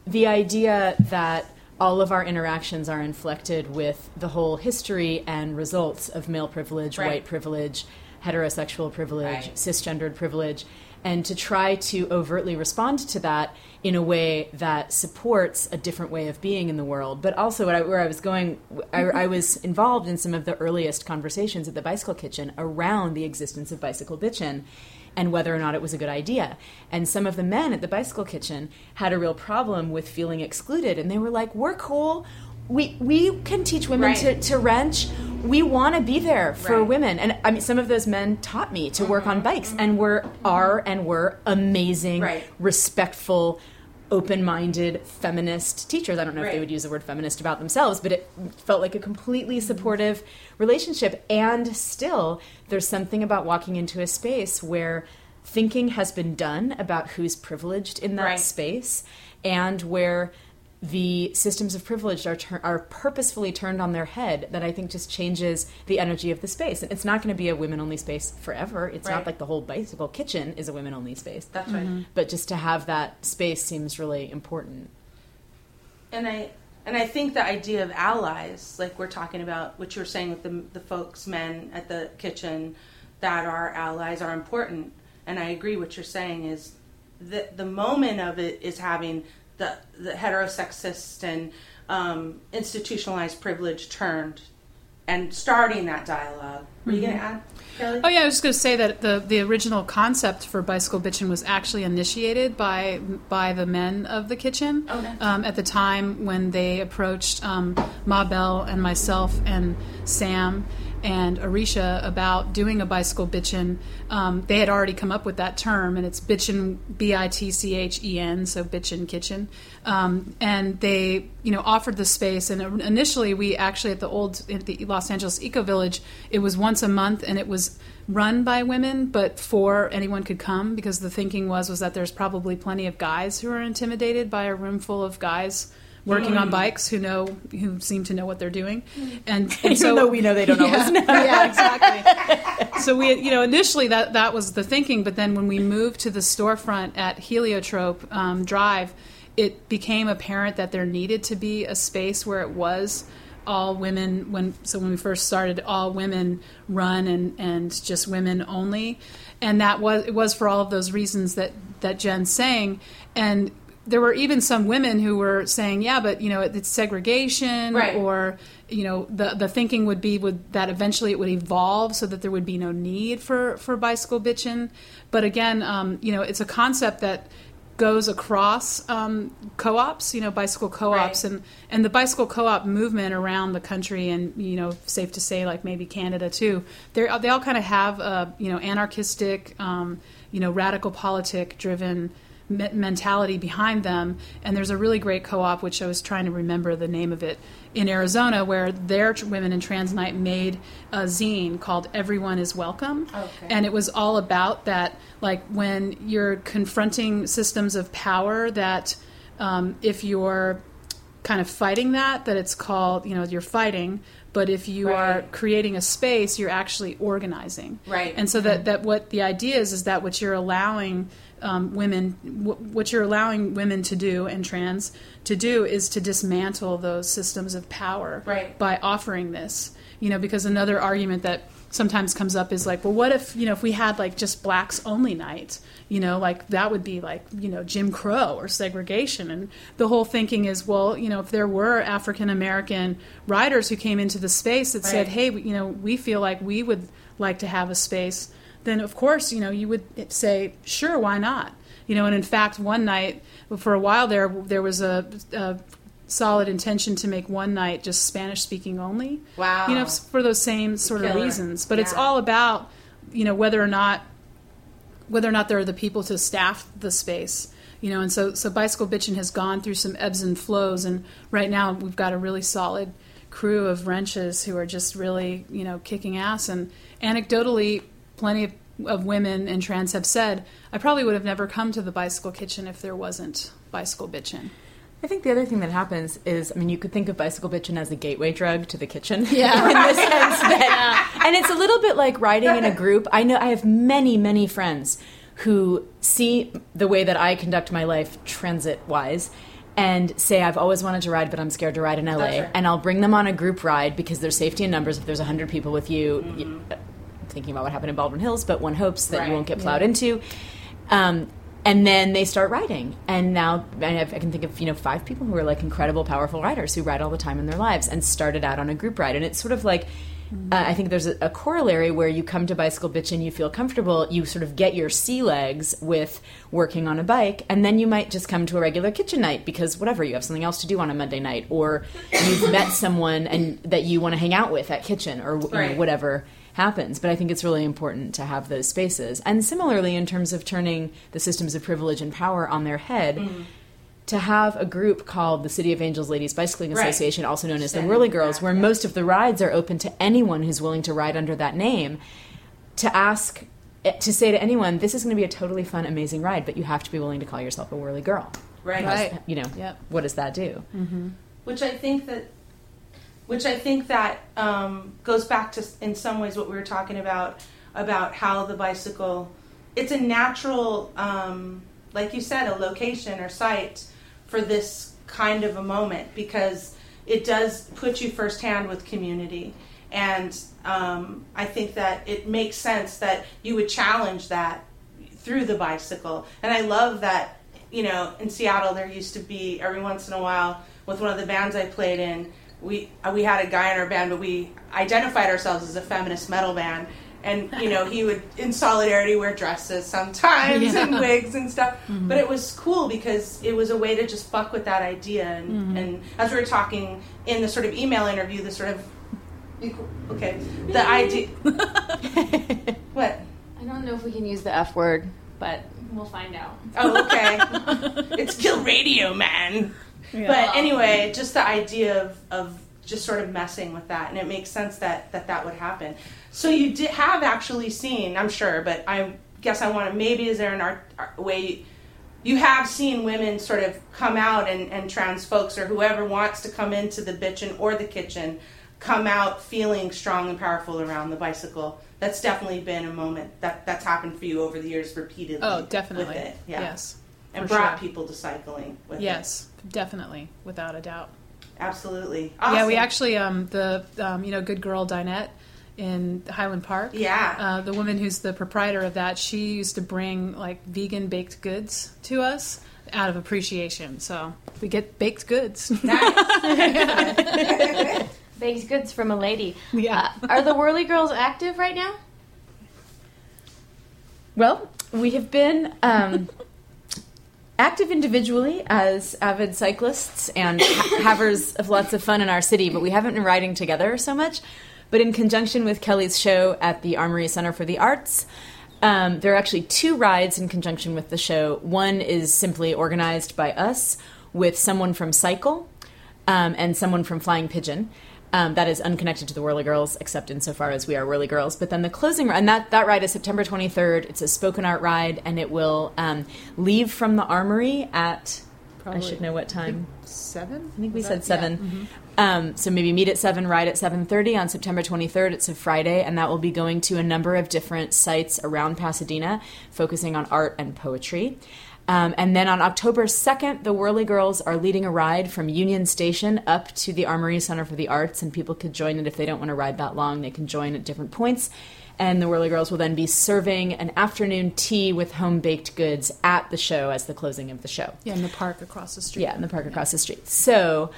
the idea that all of our interactions are inflected with the whole history and results of male privilege, Right. white privilege, heterosexual privilege, Right. cisgendered privilege, and to try to overtly respond to that in a way that supports a different way of being in the world. But also, what I, where I was going, I, I mm-hmm. was involved in some of the earliest conversations at the Bicycle Kitchen around the existence of bicycle bitchin' and whether or not it was a good idea. And some of the men at the bicycle kitchen had a real problem with feeling excluded, and they were like, "We're cool. We we can teach women Right. to, to wrench. We want to be there for Right. women." And I mean, some of those men taught me to work on mm-hmm. bikes, mm-hmm. and were are and were amazing, Right. respectful. Open-minded feminist teachers. I don't know if they would use the word feminist about themselves, but it felt like a completely supportive relationship. And still, there's something about walking into a space where thinking has been done about who's privileged in that Right. space and where the systems of privilege are, tur- are purposefully turned on their head that I think just changes the energy of the space. And it's not going to be a women only space forever. It's Right. not like the whole bicycle kitchen is a women only space. That's right. Mm-hmm. But just to have that space seems really important. And I and I think the idea of allies, like we're talking about, what you were saying with the the folks, men at the kitchen, that are allies are important. And I agree. What you're saying is that the moment of it is having the the heterosexist and um, institutionalized privilege turned and starting that dialogue. Were you going to add, Kelly? Oh yeah, I was just going to say that the the original concept for bicycle bitchin' was actually initiated by by the men of the kitchen Oh, nice. um, at the time when they approached um, Ma Bell and myself and Sam and Arisha about doing a bicycle bitchin'. Um, they had already come up with that term, and it's bitchin' B I T C H E N, so bitchin' kitchen. Um, and they, you know, offered the space. And initially, we actually at the old at the Los Angeles Eco Village, it was once a month, and it was run by women, but for anyone could come because the thinking was was that there's probably plenty of guys who are intimidated by a room full of guys working on bikes who know who seem to know what they're doing and, and Even so though we know they don't always know. yeah, exactly. so we, you know, initially that that was the thinking, but then when we moved to the storefront at Heliotrope um, Drive, it became apparent that there needed to be a space where it was all women. When so when we first started, all women run and and just women only, and that was it was for all of those reasons that that Jen's saying, and there were even some women who were saying, "Yeah, but you know, it, it's segregation, Right. or you know, the the thinking would be would that eventually it would evolve so that there would be no need for for bicycle bitchin'." But again, um, you know, it's a concept that goes across um, co-ops, you know, bicycle co-ops, Right. and and the bicycle co-op movement around the country, and you know, safe to say, like maybe Canada too. They they all kind of have a you know anarchistic, um, you know, radical politic driven me- mentality behind them. And there's a really great co-op, which I was trying to remember the name of it, in Arizona, where their tr- women in trans night made a zine called "Everyone Is Welcome," Okay. and it was all about that, like when you're confronting systems of power that. Um, if you're kind of fighting that that it's called you know you're fighting but if you are creating a space you're actually organizing Right. and so that that what the idea is is that what you're allowing um, women wh- what you're allowing women to do and trans to do is to dismantle those systems of power Right. by offering this. You know because another argument that sometimes comes up is like well what if you know if we had like just blacks only night you know like that would be like you know jim crow or segregation. And the whole thinking is well you know if there were african american writers who came into the space that said hey you know we feel like we would like to have a space then of course you know you would say sure why not? You know and in fact one night for a while there there was a, a solid intention to make one night just spanish speaking only. Wow. you know for those same sort of reasons. But it's all about you know whether or not whether or not there are the people to staff the space. You know and so so bicycle bitchin has gone through some ebbs and flows and right now we've got a really solid crew of wrenches who are just really you know kicking ass. And anecdotally plenty of, of women and trans have said i probably would have never come to the bicycle kitchen if there wasn't bicycle bitchin I think the other thing that happens is, I mean, you could think of bicycle bitching as a gateway drug to the kitchen. Yeah. in the sense that, and it's a little bit like riding in a group. I know I have many, many friends who see the way that I conduct my life transit wise and say I've always wanted to ride, but I'm scared to ride in LA, right. and I'll bring them on a group ride because there's safety in numbers. If there's hundred people with you, Mm-hmm. Thinking about what happened in Baldwin Hills, but one hopes that Right. you won't get plowed into. Um, and then they start riding, and now I, have, I can think of you know five people who are like incredible, powerful riders who ride all the time in their lives, and started out on a group ride, and it's sort of like. Uh, I think there's a, a corollary where you come to bicycle bitch and you feel comfortable. You sort of get your sea legs with working on a bike, and then you might just come to a regular kitchen night because whatever you have something else to do on a Monday night, or you've met someone and that you want to hang out with at kitchen, or you know, whatever happens. But I think it's really important to have those spaces. And similarly, in terms of turning the systems of privilege and power on their head, to have a group called the City of Angels Ladies Bicycling Right. Association, also known as the Whirly Girls, that, where yeah. most of the rides are open to anyone who's willing to ride under that name, to ask. eh, To say to anyone, this is going to be a totally fun, amazing ride, but you have to be willing to call yourself a whirly girl. Right. Right. You know, Yep. what does that do? which I think that, which I think that um, goes back to in some ways what we were talking about about how the bicycle, it's a natural, um, like you said, a location or site for this kind of a moment because it does put you firsthand with community. And um, I think that it makes sense that you would challenge that through the bicycle. And I love that, you know, in Seattle there used to be every once in a while with one of the bands I played in, we uh, we had a guy in our band, but we identified ourselves as a feminist metal band. And you know, he would in solidarity wear dresses sometimes and wigs and stuff. But it was cool because it was a way to just fuck with that idea. And, and as we were talking in the sort of email interview, the sort of okay, the idea. what? I don't know if we can use the F word, but we'll find out. Oh, okay. it's kill radio, man. But anyway, just the idea of, of just sort of messing with that, and it makes sense that that, that would happen. So you did have actually seen, I'm sure, but I guess I want to. Maybe is there an art, art way? You have seen women sort of come out and, and trans folks or whoever wants to come into the bitchin' or the kitchen come out feeling strong and powerful around the bicycle. That's definitely been a moment that that's happened for you over the years repeatedly. Oh, definitely. With it. Yeah. Yes. And for brought sure. people to cycling with it. Yes, definitely, without a doubt. Absolutely. Yeah, we actually um, the um, you know good girl Dinette in Highland Park. Yeah. Uh, the woman who's the proprietor of that, she used to bring like vegan baked goods to us out of appreciation. So we get baked goods. Baked goods from a lady. Yeah. Uh, are the Whirly Girls active right now? Well, we have been um, active individually as avid cyclists and ha- havers of lots of fun in our city, but we haven't been riding together so much. But in conjunction with Kelly's show at the Armory Center for the Arts, um, there are actually two rides in conjunction with the show. One is simply organized by us with someone from Cycle um, and someone from Flying Pigeon. Um, that is unconnected to the Whirly Girls, except insofar as we are Whirly Girls. But then the closing, and that, that ride is September 23rd. It's a spoken art ride, and it will um, leave from the Armory at, Probably, I should know what time. Seven? I think we said 7 Um, so maybe meet at seven, ride at seven thirty on September twenty third. It's a Friday, and that will be going to a number of different sites around Pasadena, focusing on art and poetry. Um, and then on October 2nd, the Whirly Girls are leading a ride from Union Station up to the Armory Center for the Arts, and people could join it if they don't want to ride that long. They can join at different points. And the Whirly Girls will then be serving an afternoon tea with home baked goods at the show as the closing of the show. Yeah, in the park across the street. Yeah, in the park across the street. So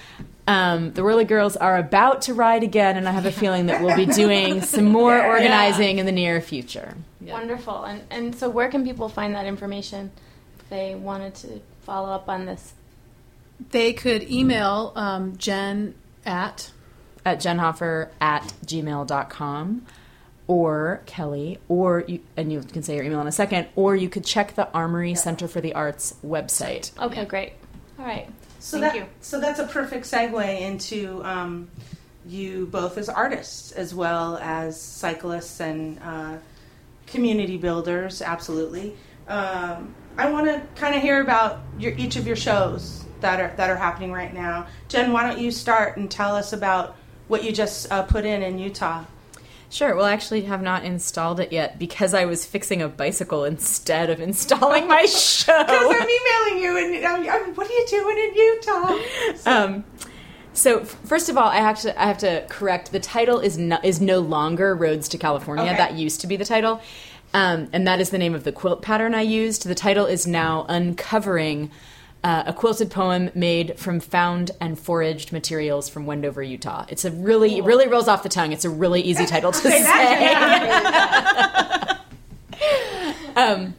um, the Whirly Girls are about to ride again, and I have a feeling that we'll be doing some more organizing in the near future. Yeah. Wonderful. And and so where can people find that information if they wanted to follow up on this? They could email um, Jen at At jenhofer at gmail.com or Kelly, or you, and you can say your email in a second, or you could check the Armory Center for the Arts website. Okay, great. All right. So Thank that you. so that's a perfect segue into um, you both as artists as well as cyclists and uh, community builders. Absolutely. Um, I want to kind of hear about your each of your shows that are that are happening right now. Jen, why don't you start and tell us about what you just uh, put in in Utah? Sure. Well, I actually have not installed it yet because I was fixing a bicycle instead of installing my show. Because I'm emailing you, and I'm, I'm, what are you doing in Utah? Um, so first of all, I have to I have to correct the title is no, is no longer Roads to California. Okay. That used to be the title, um, and that is the name of the quilt pattern I used. The title is now Uncovering. Uh, a quilted poem made from found and foraged materials from Wendover, Utah. It's a really, it really rolls off the tongue. It's a really easy title to say. um,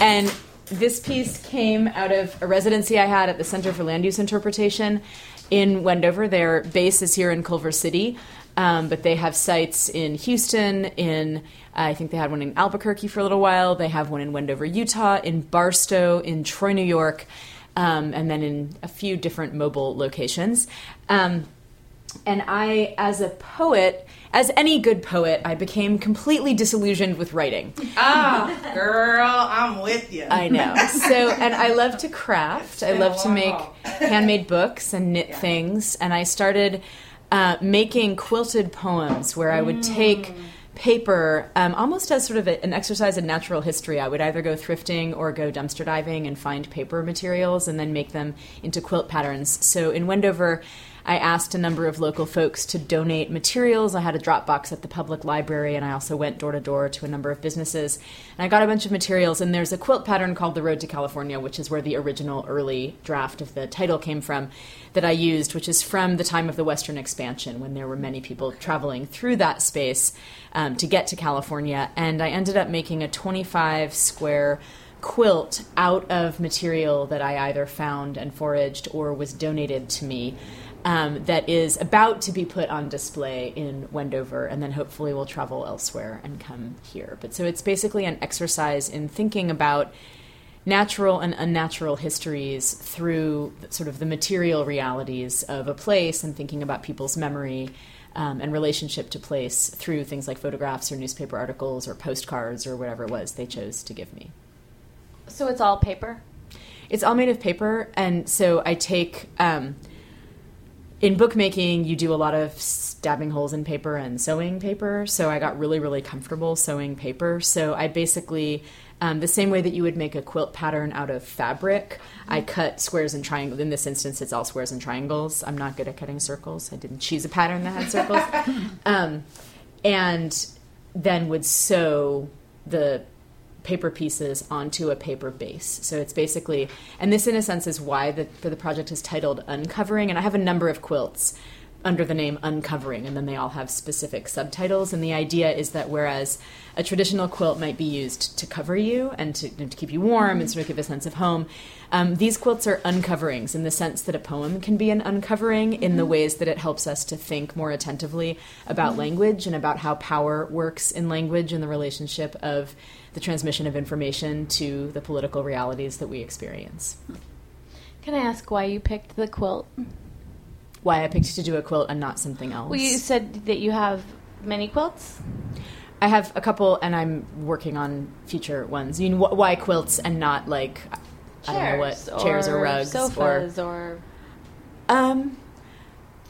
and this piece came out of a residency I had at the Center for Land Use Interpretation in Wendover. Their base is here in Culver City, um, but they have sites in Houston, in I think they had one in Albuquerque for a little while. They have one in Wendover, Utah, in Barstow, in Troy, New York, um, and then in a few different mobile locations. Um, and I, as a poet, as any good poet, I became completely disillusioned with writing. Ah, girl, I'm with you. I know. So, and I love to craft. I love to make handmade books and knit things. And I started uh, making quilted poems where I would take paper um, almost as sort of a, an exercise in natural history. I would either go thrifting or go dumpster diving and find paper materials and then make them into quilt patterns. So in Wendover, I asked a number of local folks to donate materials. I had a drop box at the public library, and I also went door to door to a number of businesses. And I got a bunch of materials, and there's a quilt pattern called The Road to California, which is where the original early draft of the title came from, that I used, which is from the time of the Western expansion when there were many people traveling through that space um, to get to California. And I ended up making a 25 square quilt out of material that I either found and foraged or was donated to me um, that is about to be put on display in Wendover and then hopefully will travel elsewhere and come here. But so it's basically an exercise in thinking about natural and unnatural histories through sort of the material realities of a place and thinking about people's memory um, and relationship to place through things like photographs or newspaper articles or postcards or whatever it was they chose to give me. So it's all paper. It's all made of paper, and so I take. Um, in bookmaking, you do a lot of stabbing holes in paper and sewing paper. So I got really, really comfortable sewing paper. So I basically, um, the same way that you would make a quilt pattern out of fabric, I cut squares and triangles. In this instance, it's all squares and triangles. I'm not good at cutting circles. I didn't choose a pattern that had circles. um, and then would sew the paper pieces onto a paper base. So it's basically, and this in a sense is why the, for the project is titled Uncovering. And I have a number of quilts under the name Uncovering, and then they all have specific subtitles. And the idea is that whereas a traditional quilt might be used to cover you and to, to keep you warm and sort of give a sense of home, um, these quilts are uncoverings in the sense that a poem can be an uncovering in the mm-hmm. ways that it helps us to think more attentively about mm-hmm. language and about how power works in language and the relationship of the transmission of information to the political realities that we experience. Hmm. Can I ask why you picked the quilt? Why I picked to do a quilt and not something else. Well, you said that you have many quilts. I have a couple, and I'm working on future ones. You know, wh- why quilts and not like I don't know what chairs or, rugs sofas, or, or um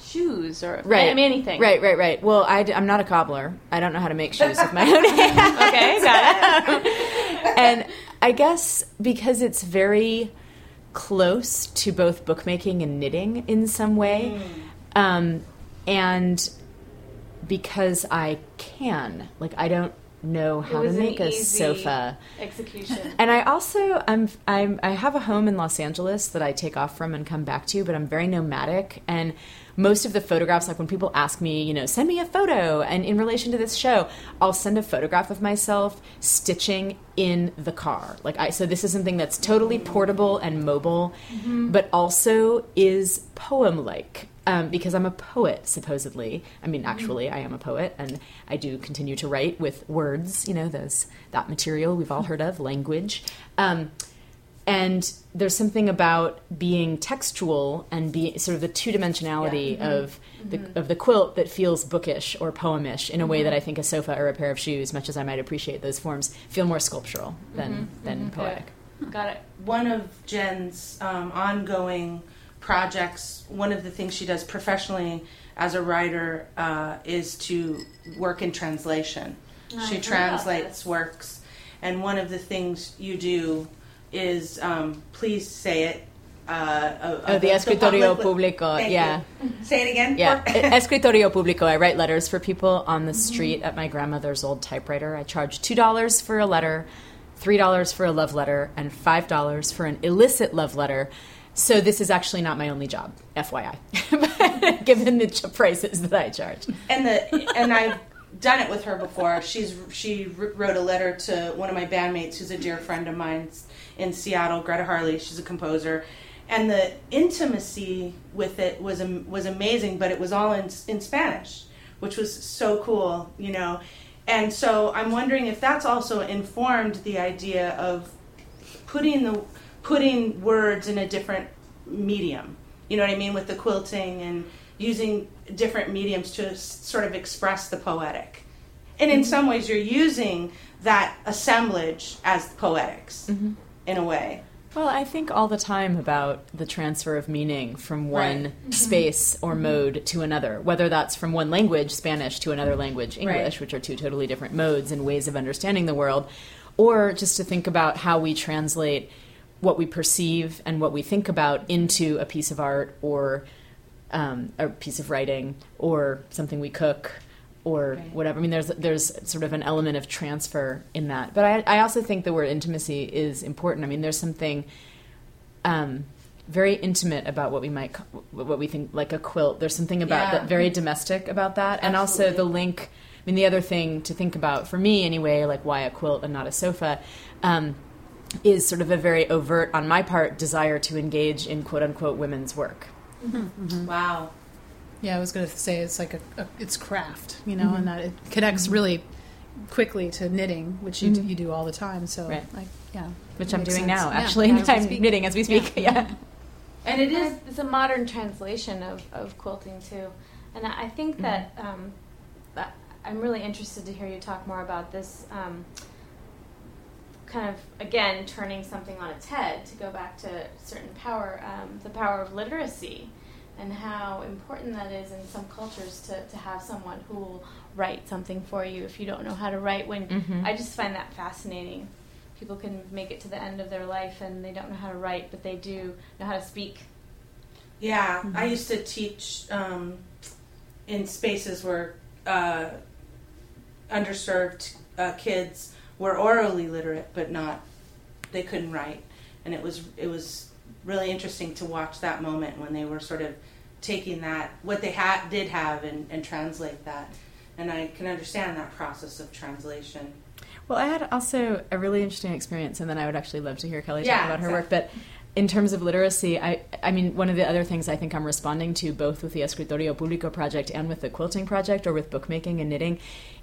shoes, or right I mean anything. Right, right, right. Well, I, am not a cobbler. I don't know how to make shoes with my own hands. Okay, got it. and I guess because it's very close to both bookmaking and knitting in some way, um, and because I can, like, I don't know how to make a sofa. Execution. And I also I'm I'm I have a home in Los Angeles that I take off from and come back to, but I'm very nomadic and most of the photographs like when people ask me, you know, send me a photo and in relation to this show, I'll send a photograph of myself stitching in the car. Like I so this is something that's totally portable and mobile, but also is poem like um, because I'm a poet, supposedly. I mean, actually, I am a poet, and I do continue to write with words. You know, those that material we've all heard of, language. Um, and there's something about being textual and be sort of the two dimensionality mm-hmm. of the mm-hmm. of the quilt that feels bookish or poemish in a way that mm-hmm. I think a sofa or a pair of shoes, much as I might appreciate those forms, feel more sculptural than than poetic. Got it. one of Jen's um, ongoing projects, one of the things she does professionally as a writer uh, is to work in translation. I she translates works, and one of the things you do is um, please say it. Uh, Oh, the escritorio public- público, yeah. you. Say it again. Yeah, escritorio público. I write letters for people on the street at my grandmother's old typewriter. I charge two dollars for a letter, three dollars for a love letter, and five dollars for an illicit love letter. So this is actually not my only job, FYI, given the prices that I charge. and the and I've done it with her before. She's she wrote a letter to one of my bandmates, who's a dear friend of mine in Seattle, Greta Harley. She's a composer, and the intimacy with it was was amazing. But it was all in in Spanish, which was so cool, you know. And so I'm wondering if that's also informed the idea of putting the putting words in a different medium. You know what I mean with the quilting and using different mediums to sort of express the poetic. And in some ways, you're using that assemblage as poetics mm-hmm. in a way. Well, I think all the time about the transfer of meaning from one mm-hmm. space or mm-hmm. mode to another, whether that's from one language, Spanish, to another language, English, Right. which are two totally different modes and ways of understanding the world, or just to think about how we translate what we perceive and what we think about into a piece of art or um, a piece of writing or something we cook or Right. whatever. I mean, there's there's sort of an element of transfer in that. But I, I also think the word intimacy is important. I mean, there's something um, very intimate about what we might what we think like a quilt. There's something about Yeah. that very domestic about that, and also the link. I mean, the other thing to think about for me anyway, like why a quilt and not a sofa. Um, is sort of a very overt, on my part, desire to engage in quote unquote women's work. Mm-hmm. Wow. Yeah, I was going to say it's like a, a it's craft, you know, mm-hmm. and that it connects mm-hmm. really quickly to knitting, which you, do, you do all the time. So, Right. like, yeah, Which I'm doing sense. now, actually. as we I'm speak. knitting as we speak. Yeah. And it is It's a modern translation of, of quilting too, and I I think that um, that- I'm really interested to hear you talk more about this. Um, kind of again turning something on its head to go back to certain power, um, the power of literacy, and how important that is in some cultures to, to have someone who will write something for you if you don't know how to write. When Mhm. I just find that fascinating. People can make it to the end of their life and they don't know how to write, but they do know how to speak. Yeah, I used to teach um, in spaces where uh, underserved uh, kids were orally literate, but not they couldn't write, and it was it was really interesting to watch that moment when they were sort of taking that what they had did have and, and translate that, and I can understand that process of translation. Well, I had also a really interesting experience, and then I would actually love to hear Kelly Yeah, talk about her exactly. work. But in terms of literacy, I, I mean, one of the other things I think I'm responding to, both with the Escritorio Público project and with the quilting project, or with bookmaking and knitting,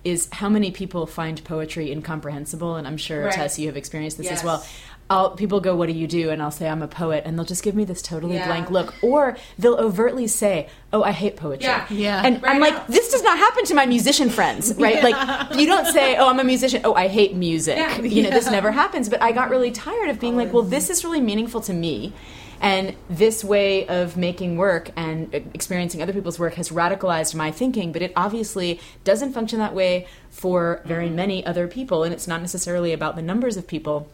is how many people find poetry incomprehensible. And I'm sure, Right. Tess, you have experienced this as well. I'll, people go, "What do you do?" And I'll say, "I'm a poet," and they'll just give me this totally Yeah. blank look, or they'll overtly say, "Oh, I hate poetry." Yeah. Yeah. And Right I'm like, this does not happen to my musician friends, right? Like, you don't say, "Oh, I'm a musician." Oh, I hate music. Yeah. You know, this never happens. But I got really tired of being like, well, this is really meaningful to me. And this way of making work and experiencing other people's work has radicalized my thinking, but it obviously doesn't function that way for very mm-hmm. many other people. And it's not necessarily about the numbers of people.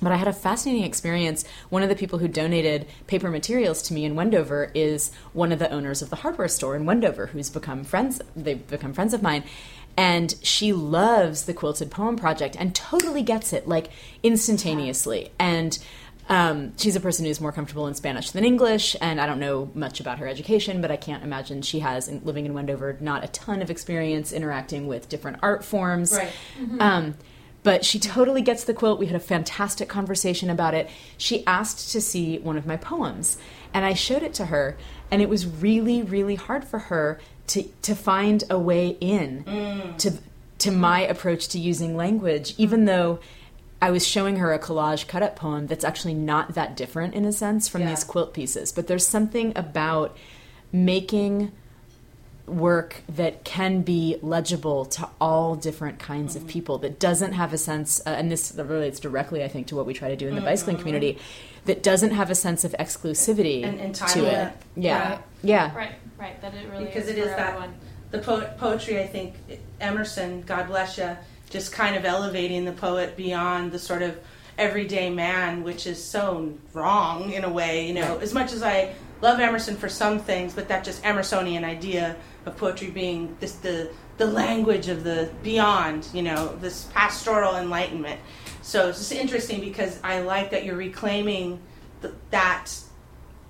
But I had a fascinating experience. One of the people who donated paper materials to me in Wendover is one of the owners of the hardware store in Wendover, who's become friends. They've become friends of mine, and she loves the Quilted Poem Project and totally gets it like instantaneously. And um, she's a person who's more comfortable in Spanish than English, and I don't know much about her education, but I can't imagine she has, in, living in Wendover, not a ton of experience interacting with different art forms. Right. Um, but she totally gets the quilt. We had a fantastic conversation about it. She asked to see one of my poems, and I showed it to her, and it was really, really hard for her to to find a way in to to my approach to using language, even though. I was showing her a collage cut up poem that's actually not that different in a sense from Yeah. these quilt pieces, but there's something about making work that can be legible to all different kinds of people that doesn't have a sense uh, and this relates directly i think to what we try to do in the bicycling community that doesn't have a sense of exclusivity And to it yeah Right. yeah Right, right. That it really because is it is that one. the po- poetry. I think Emerson, God bless you, just kind of elevating the poet beyond the sort of everyday man, which is so wrong in a way. You know, as much as I love Emerson for some things, but that just Emersonian idea of poetry being this the the language of the beyond. You know, this pastoral enlightenment. So it's just interesting because I like that you're reclaiming th- that.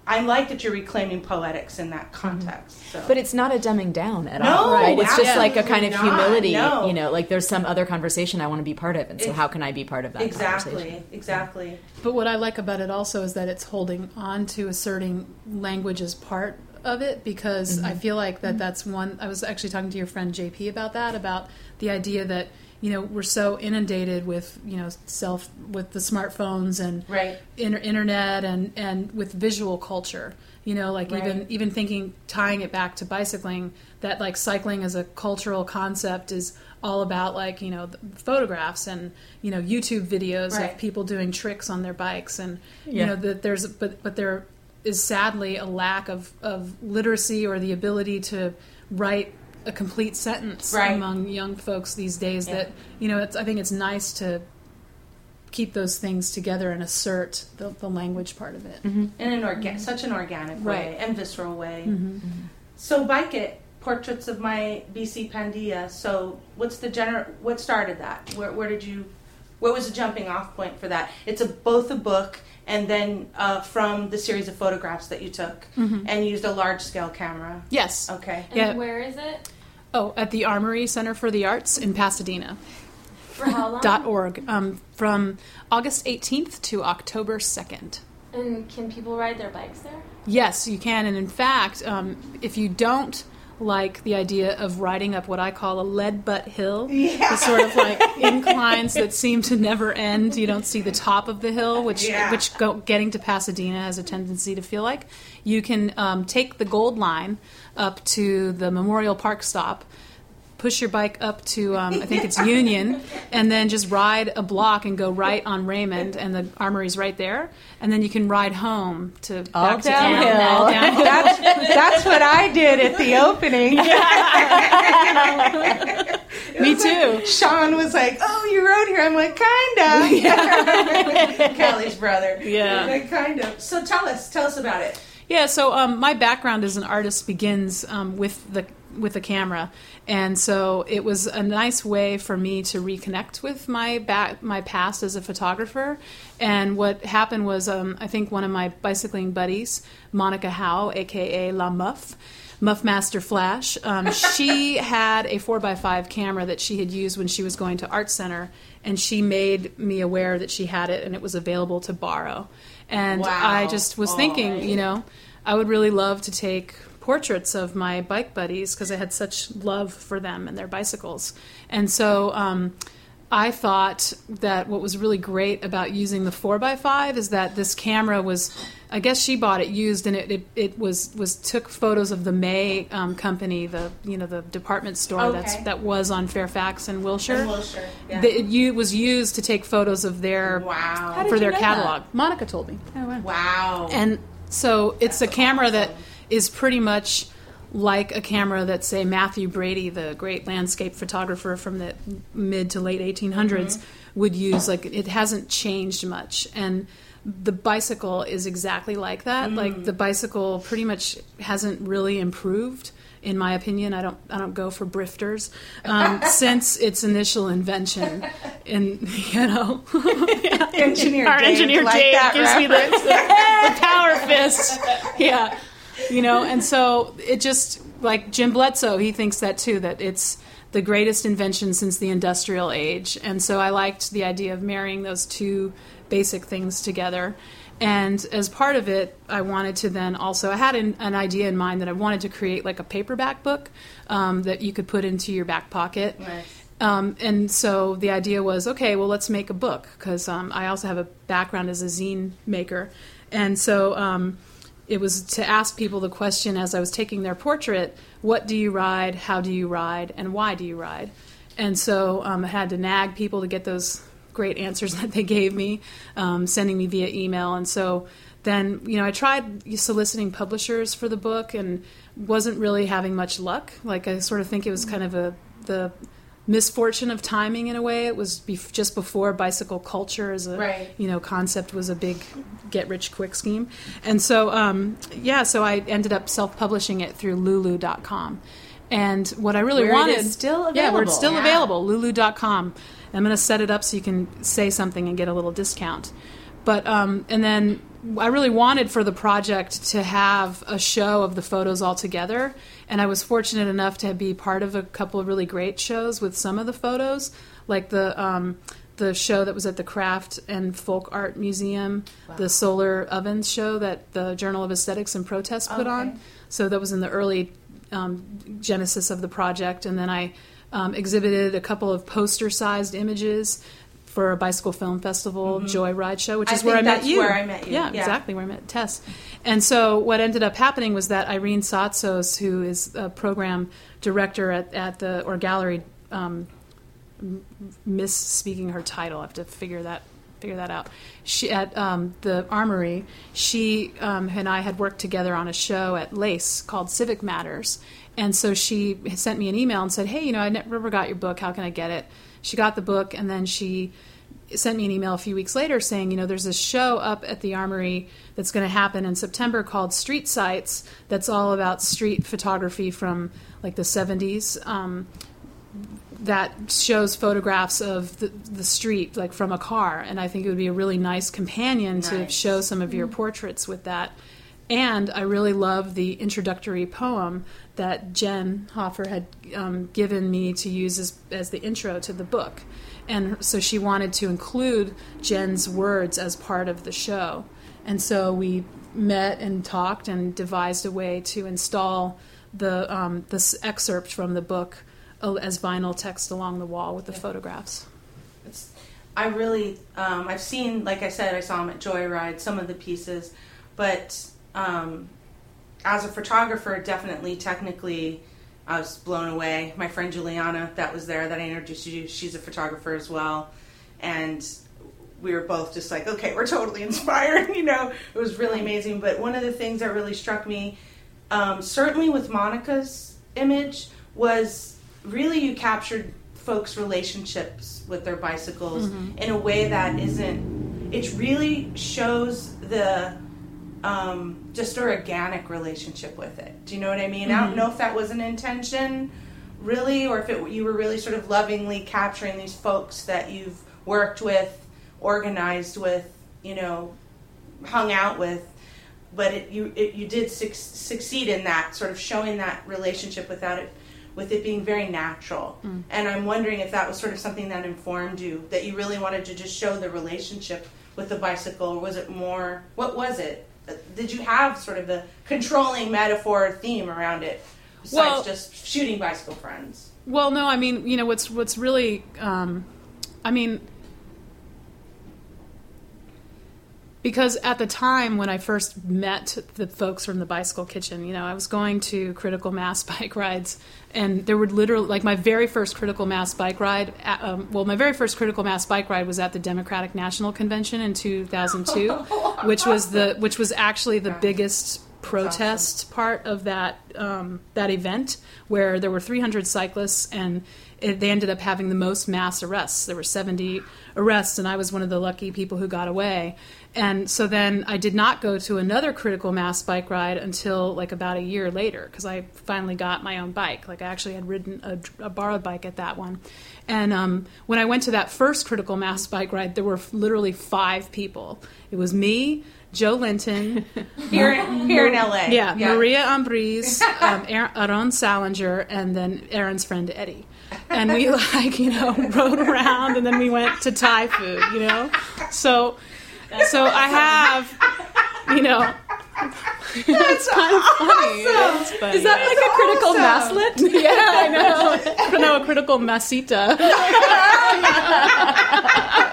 I like that you're reclaiming poetics in that context. Mm-hmm. So. But it's not a dumbing down at No, all, right? It's just like a kind of not, humility, no. you know, like there's some other conversation I want to be part of, and so Ex- how can I be part of that exactly, conversation? exactly. But what I like about it also is that it's holding on to asserting language as part of it because I mm-hmm. feel like that mm-hmm. that's one. I was actually talking to your friend JP about that, about the idea that you know we're so inundated with you know self with the smartphones and Right. inter- internet and and with visual culture. You know, like even Right. even thinking tying it back to bicycling, that like cycling as a cultural concept is all about like you know the photographs and you know YouTube videos Right. of people doing tricks on their bikes and you know that there's but but there is sadly a lack of of literacy or the ability to write a complete sentence Right. among young folks these days Yeah. that you know it's I think it's nice to keep those things together and assert the, the language part of it. In an orga- such an organic way Right. and visceral way. Mm-hmm. So, Bike It, Portraits of My Bici Pandilla. So, what's the gener- What started that? Where, where did you? What was the jumping off point for that? It's a both a book and then uh, from the series of photographs that you took and used a large scale camera. Yes. Okay. And Yeah. where is it? Oh, at the Armory Center for the Arts in Pasadena. For how long? dot org um, from August 18th to October 2nd. And can people ride their bikes there? Yes, you can. And in fact, um, if you don't like the idea of riding up what I call a lead butt hill, Yeah. the sort of like inclines that seem to never end. You don't see the top of the hill, which Yeah. which go, getting to Pasadena has a tendency to feel like. You can um, take the Gold Line up to the Memorial Park stop. Push your bike up to, um, I think it's Union, and then just ride a block and go right on Raymond, and the armory's right there. And then you can ride home to All back to downhill. Downhill. that's, that's what I did at the opening. Me too. Sean was like, "Oh, you rode here." I'm like, "Kind of." Kelly's brother. Yeah. Like, kind of. So tell us, tell us about it. Yeah, so um, my background as an artist begins um, with the with the camera, and so it was a nice way for me to reconnect with my back my past as a photographer. And what happened was, um, I think one of my bicycling buddies, Monica Howe, aka La Muff. Muff Master Flash. Um, she had a 4x5 camera that she had used when she was going to Art Center, and she made me aware that she had it and it was available to borrow. And Wow. I just was thinking, you know, I would really love to take portraits of my bike buddies because I had such love for them and their bicycles. And so um, I thought that what was really great about using the 4x5 is that this camera was, I guess she bought it used and it, it, it was, was took photos of the May um, company, the, you know, the department store that's, that was on Fairfax and Wilshire. And Wilshire, yeah. The- it u- was used to take photos of their Wow. for their know catalog. Monica told me. Oh, Wow. And so it's a camera that is pretty much like a camera that, say, Mathew Brady, the great landscape photographer from the mid to late 1800s, would use. Like it hasn't changed much. And the bicycle is exactly like that. Like the bicycle pretty much hasn't really improved. In my opinion, I don't. I don't go for brifters um, since its initial invention. In you know, engineer our Dave engineer Dave that gives me the, reference. the power fist. Yeah, you know, and so it just like Jim Bledsoe, he thinks that too. That it's the greatest invention since the industrial age, and so I liked the idea of marrying those two basic things together. And as part of it, I wanted to then also, I had an, an idea in mind that I wanted to create like a paperback book um, that you could put into your back pocket. Nice. Um, and so the idea was, okay, well, let's make a book because um, I also have a background as a zine maker, and so um, it was to ask people the question as I was taking their portrait: What do you ride? How do you ride? And why do you ride? And so um, I had to nag people to get those great answers that they gave me, um, sending me via email. And so then, you know, I tried soliciting publishers for the book and wasn't really having much luck. Like I sort of think it was kind of a the misfortune of timing in a way. It was bef- just before bicycle culture as a Right. you know concept was a big get rich quick scheme, and so um, yeah, so I ended up self publishing it through Lulu.com. And what I really Where wanted is still yeah, where it's available. still Yeah. available, Lulu.com. I'm going to set it up so you can say something and get a little discount. But um, and then I really wanted for the project to have a show of the photos all together, and I was fortunate enough to be part of a couple of really great shows with some of the photos, like the um, the show that was at the Craft and Folk Art Museum, the Solar Ovens show that the Journal of Aesthetics and Protest put Okay. on. So that was in the early um, genesis of the project, and then I um, exhibited a couple of poster-sized images for a bicycle film festival joyride show, which Mm-hmm. I is where I met that's you. where I met you. Yeah, Yeah. exactly where I met Tess. And so what ended up happening was that Irene Tsatsos, who is a program director at, at the or gallery, um, misspeaking her title. I have to figure that figure that out. She at um, the Armory. She um, and I had worked together on a show at Lace called Civic Matters, and so she sent me an email and said, "Hey, you know, I never got your book. How can I get it?" She got the book, and then she sent me an email a few weeks later saying, you know, there's this show up at the Armory that's going to happen in September called Street Sights. That's all about street photography from like the 70s. Um, that shows photographs of the, the street, like from a car, and I think it would be a really nice companion to show some of your portraits with that. And I really love the introductory poem that Jen Hofer had um, given me to use as, as the intro to the book. And so she wanted to include Jen's words as part of the show. And so we met and talked and devised a way to install the um, this excerpt from the book as vinyl text along the wall with the photographs. It's, I really, um, I've seen, like I said, I saw him at Joyride, some of the pieces, but um, as a photographer, definitely, technically, I was blown away. My friend Juliana, that was there, that I introduced you she's a photographer as well, and we were both just like, okay, we're totally inspired. you know, it was really amazing. But one of the things that really struck me, um, certainly with Monica's image, was really you captured folks' relationships with their bicycles in a way that isn't. It really shows the um, just organic relationship with it. Do you know what I mean? I don't mm-hmm. know if that was an intention, really, or if it you were really sort of lovingly capturing these folks that you've worked with, organized with, you know, hung out with. But it, you it, you did suc succeed in that sort of showing that relationship without it with it being very natural. Mm. And I'm wondering if that was sort of something that informed you that you really wanted to just show the relationship with the bicycle, or was it more? What was it? Did you have sort of the controlling metaphor theme around it besides Well- just shooting bicycle friends? Well, no, I mean, you know, what's what's really, um, I mean, because at the time when I first met the folks from the Bicycle Kitchen, you know, I was going to critical mass bike rides, and there were literally like my very first critical mass bike ride. uh, Um, well, my very first critical mass bike ride was at the Democratic National Convention in 2002, which was the which was actually the biggest protest part of that um, that event where there were 300 cyclists and it, they ended up having the most mass arrests. There were 70 arrests, and I was one of the lucky people who got away. And so then I did not go to another critical mass bike ride until like about a year later because I finally got my own bike. Like I actually had ridden a, a borrowed bike at that one. And um, when I went to that first critical mass bike ride, there were literally five people. It was me, Joe Linton, Here, in, here in LA. yeah, Maria Ambrise, um, Aaron, Aaron Salinger, and then Aaron's friend Eddie. And we like, you know, rode around and then we went to Thai food, you know? So so I have you know it's kind of funny. Funny. Is that like a critical awesome. masslet? yeah, I know. I don't know a critical massita.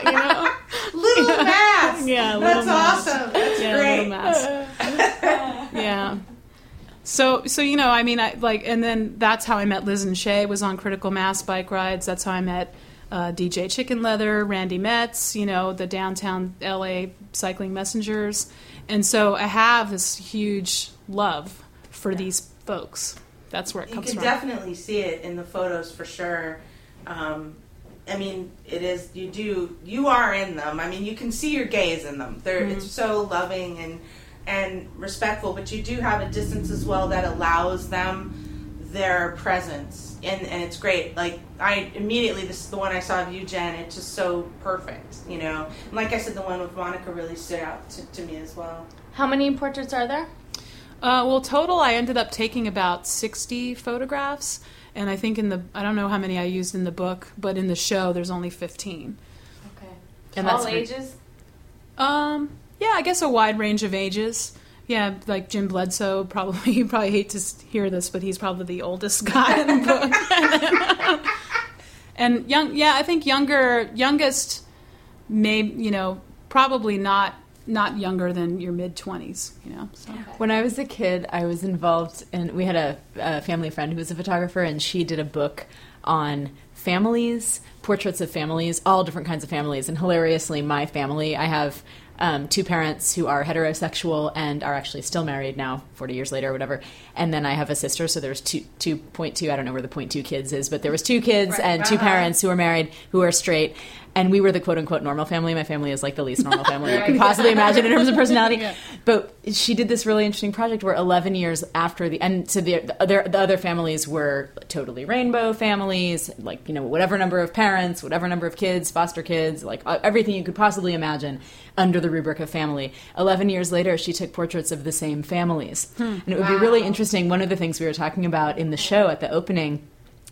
you know? Little mass. Yeah, That's mass. awesome. That's Yeah, great. little mass. So, so you know, I mean, I like, and then that's how I met Liz and Shay. Was on Critical Mass bike rides. That's how I met uh, DJ Chicken Leather, Randy Metz. You know, the downtown LA cycling messengers. And so I have this huge love for yeah. these folks. That's where it comes from. You can definitely see it in the photos for sure. Um, I mean, it is. You do. You are in them. I mean, you can see your gaze in them. They're. Mm-hmm. It's so loving and and respectful, but you do have a distance as well that allows them their presence, and and it's great. Like I immediately, this is the one I saw of you, Jen. It's just so perfect, you know. And like I said, the one with Monica really stood out to, to me as well. How many portraits are there? Uh, well, total, I ended up taking about sixty photographs, and I think in the I don't know how many I used in the book, but in the show, there's only fifteen. Okay. And all ages. Um, yeah, I guess a wide range of ages. Yeah, like Jim Bledsoe. Probably you probably hate to hear this, but he's probably the oldest guy in the book. and young, yeah, I think younger, youngest, may you know, probably not not younger than your mid 20s you know so. when i was a kid i was involved in we had a, a, family friend who was a photographer and she did a book on families portraits of families all different kinds of families and hilariously my family i have um, two parents who are heterosexual and are actually still married now, 40 years later or whatever. And then I have a sister, so there's two, 2.2, I don't know where the point two kids is, but there was two kids right. and two uh-huh. parents who are married who are straight. And we were the quote unquote normal family. My family is like the least normal family you could possibly imagine in terms of personality. Yeah. But she did this really interesting project where 11 years after the, and so the, the, other, the other families were totally rainbow families, like, you know, whatever number of parents, whatever number of kids, foster kids, like uh, everything you could possibly imagine under the rubric of family. 11 years later, she took portraits of the same families. Hmm. And it would wow. be really interesting. One of the things we were talking about in the show at the opening,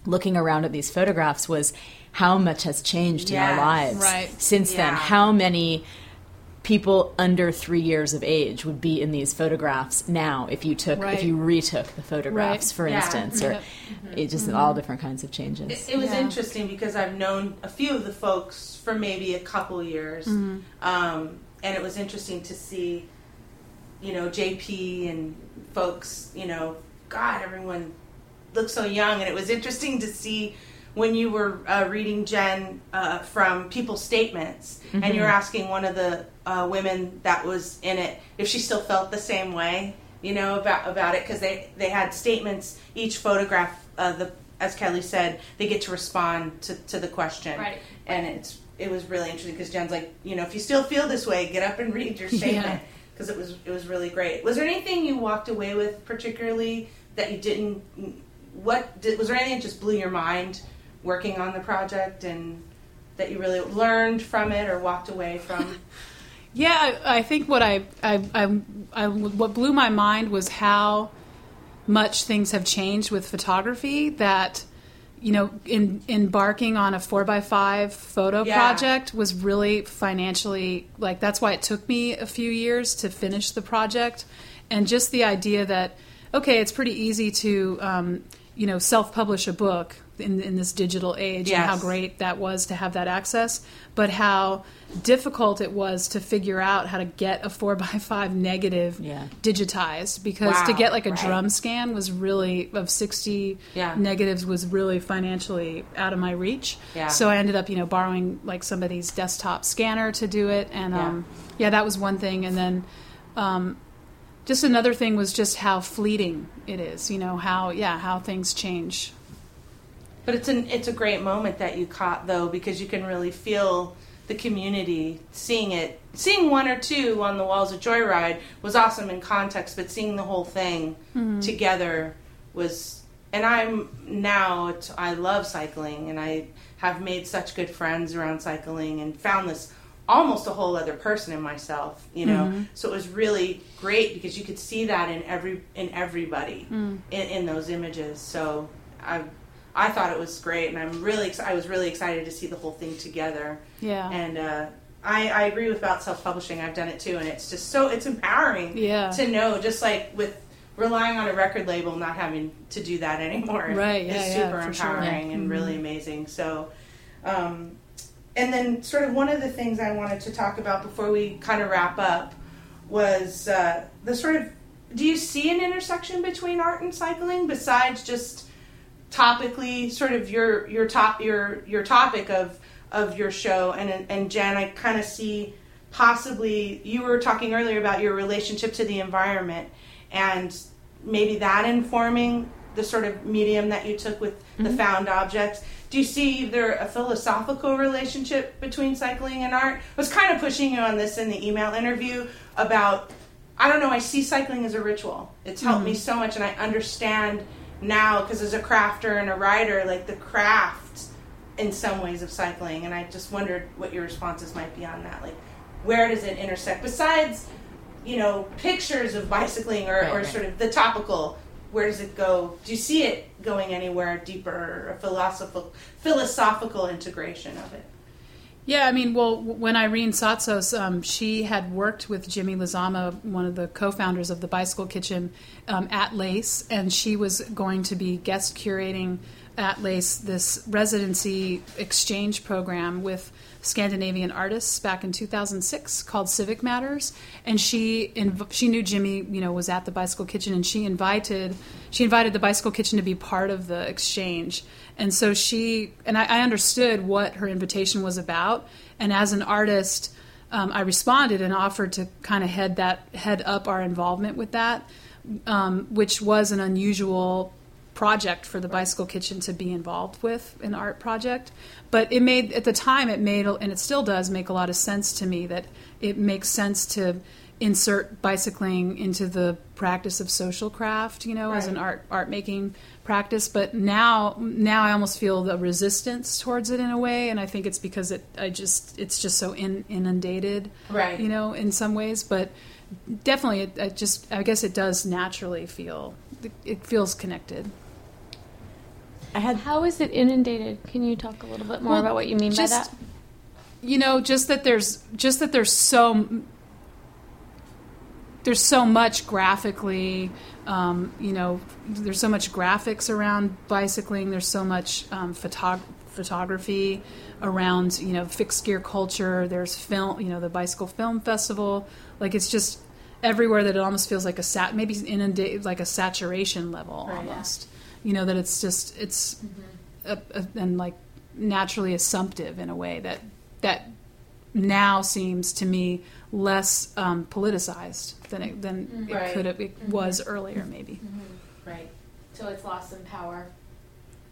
looking around at these photographs, was how much has changed yes. in our lives right. since yeah. then. How many people under three years of age would be in these photographs now if you took right. if you retook the photographs right. for yeah. instance or mm-hmm. it just mm-hmm. all different kinds of changes it, it was yeah. interesting because i've known a few of the folks for maybe a couple years mm-hmm. um, and it was interesting to see you know jp and folks you know god everyone looks so young and it was interesting to see when you were uh, reading Jen uh, from people's statements, mm-hmm. and you were asking one of the uh, women that was in it if she still felt the same way, you know, about about it because they they had statements. Each photograph, uh, the as Kelly said, they get to respond to, to the question, right? And it's it was really interesting because Jen's like, you know, if you still feel this way, get up and read your statement because yeah. it was it was really great. Was there anything you walked away with particularly that you didn't? What did, was there anything that just blew your mind? Working on the project and that you really learned from it or walked away from? yeah, I, I, think what I, I, I, I, what blew my mind was how much things have changed with photography. That you know, in, embarking on a four by five photo yeah. project was really financially like that's why it took me a few years to finish the project, and just the idea that okay, it's pretty easy to um, you know self publish a book in, in this digital age yes. and how great that was to have that access, but how difficult it was to figure out how to get a four by five negative yeah. digitized because wow, to get like a right. drum scan was really of 60 yeah. negatives was really financially out of my reach yeah. so i ended up you know borrowing like somebody's desktop scanner to do it and um, yeah that was one thing and then um, just another thing was just how fleeting it is you know how yeah how things change but it's an it's a great moment that you caught though because you can really feel the community seeing it. Seeing one or two on the walls of Joyride was awesome in context, but seeing the whole thing mm-hmm. together was. And I'm now I love cycling, and I have made such good friends around cycling, and found this almost a whole other person in myself you know mm-hmm. so it was really great because you could see that in every in everybody mm. in, in those images so i I thought it was great, and I'm really ex- I was really excited to see the whole thing together. Yeah. And uh, I, I agree with about self publishing. I've done it too, and it's just so it's empowering. Yeah. To know, just like with relying on a record label, not having to do that anymore. Right. Yeah. Is yeah, super empowering sure. and mm-hmm. really amazing. So. Um, and then, sort of, one of the things I wanted to talk about before we kind of wrap up was uh, the sort of do you see an intersection between art and cycling besides just topically sort of your your top your your topic of of your show and and Jen I kind of see possibly you were talking earlier about your relationship to the environment and maybe that informing the sort of medium that you took with mm-hmm. the found objects do you see there a philosophical relationship between cycling and art I was kind of pushing you on this in the email interview about I don't know I see cycling as a ritual it's helped mm-hmm. me so much and I understand now because as a crafter and a writer like the craft in some ways of cycling and I just wondered what your responses might be on that. Like where does it intersect? Besides you know pictures of bicycling or, right, or right. sort of the topical where does it go? Do you see it going anywhere deeper a philosophical philosophical integration of it yeah, I mean, well, when Irene Tsatsos, um, she had worked with Jimmy Lizama, one of the co-founders of the Bicycle Kitchen, um, at Lace, and she was going to be guest curating at Lace this residency exchange program with Scandinavian artists back in 2006 called Civic Matters, and she inv- she knew Jimmy, you know, was at the Bicycle Kitchen, and she invited she invited the Bicycle Kitchen to be part of the exchange, and so she and I, I understood what her invitation was about, and as an artist, um, I responded and offered to kind of head that head up our involvement with that, um, which was an unusual project for the bicycle kitchen to be involved with an art project. But it made at the time it made and it still does make a lot of sense to me that it makes sense to insert bicycling into the practice of social craft you know right. as an art art making practice but now now I almost feel the resistance towards it in a way and I think it's because it I just it's just so in, inundated right you know in some ways but definitely it, it just I guess it does naturally feel it feels connected I had. How is it inundated? Can you talk a little bit more well, about what you mean just, by that? You know, just that there's just that there's so there's so much graphically. Um, you know, there's so much graphics around bicycling. There's so much um, photog- photography around you know fixed gear culture. There's film. You know, the bicycle film festival. Like it's just everywhere that it almost feels like a sat maybe inundated like a saturation level right, almost. Yeah you know that it's just it's mm-hmm. a, a, and like naturally assumptive in a way that that now seems to me less um, politicized than it, than mm-hmm. it could have it mm-hmm. was earlier maybe mm-hmm. right so it's lost some power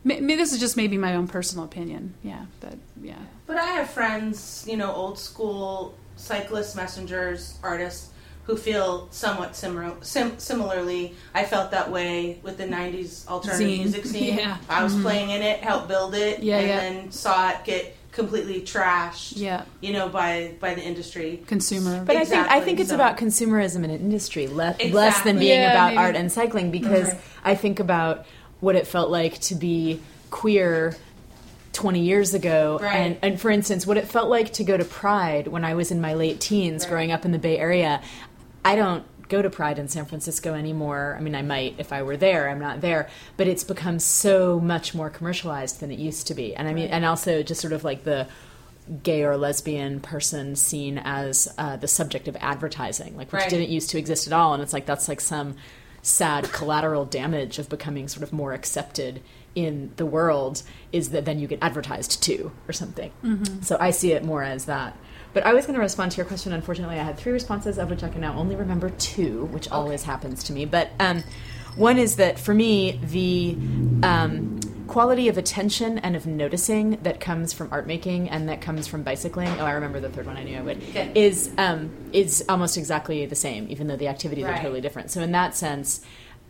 Maybe this is just maybe my own personal opinion yeah but yeah but i have friends you know old school cyclists messengers artists who feel somewhat similar, sim- similarly. I felt that way with the '90s alternative Zine. music scene. Yeah. I was mm-hmm. playing in it, helped build it, yeah, and yeah. then saw it get completely trashed. Yeah. you know, by by the industry consumer. But exactly. I think I think it's so. about consumerism in an industry, le- exactly. less than being yeah, about maybe. art and cycling. Because mm-hmm. I think about what it felt like to be queer 20 years ago right. and, and for instance what it felt like to go to pride when i was in my late teens right. growing up in the bay area I don't go to Pride in San Francisco anymore. I mean, I might if I were there. I'm not there, but it's become so much more commercialized than it used to be. And I mean, right. and also just sort of like the gay or lesbian person seen as uh, the subject of advertising, like which right. didn't used to exist at all. And it's like that's like some sad collateral damage of becoming sort of more accepted in the world is that then you get advertised to or something. Mm-hmm. So I see it more as that. But I was going to respond to your question. Unfortunately, I had three responses, of which I can now only remember two, which okay. always happens to me. But um, one is that for me, the um, quality of attention and of noticing that comes from art making and that comes from bicycling. Oh, I remember the third one. I knew I would. Okay. Is um, is almost exactly the same, even though the activities right. are totally different. So in that sense.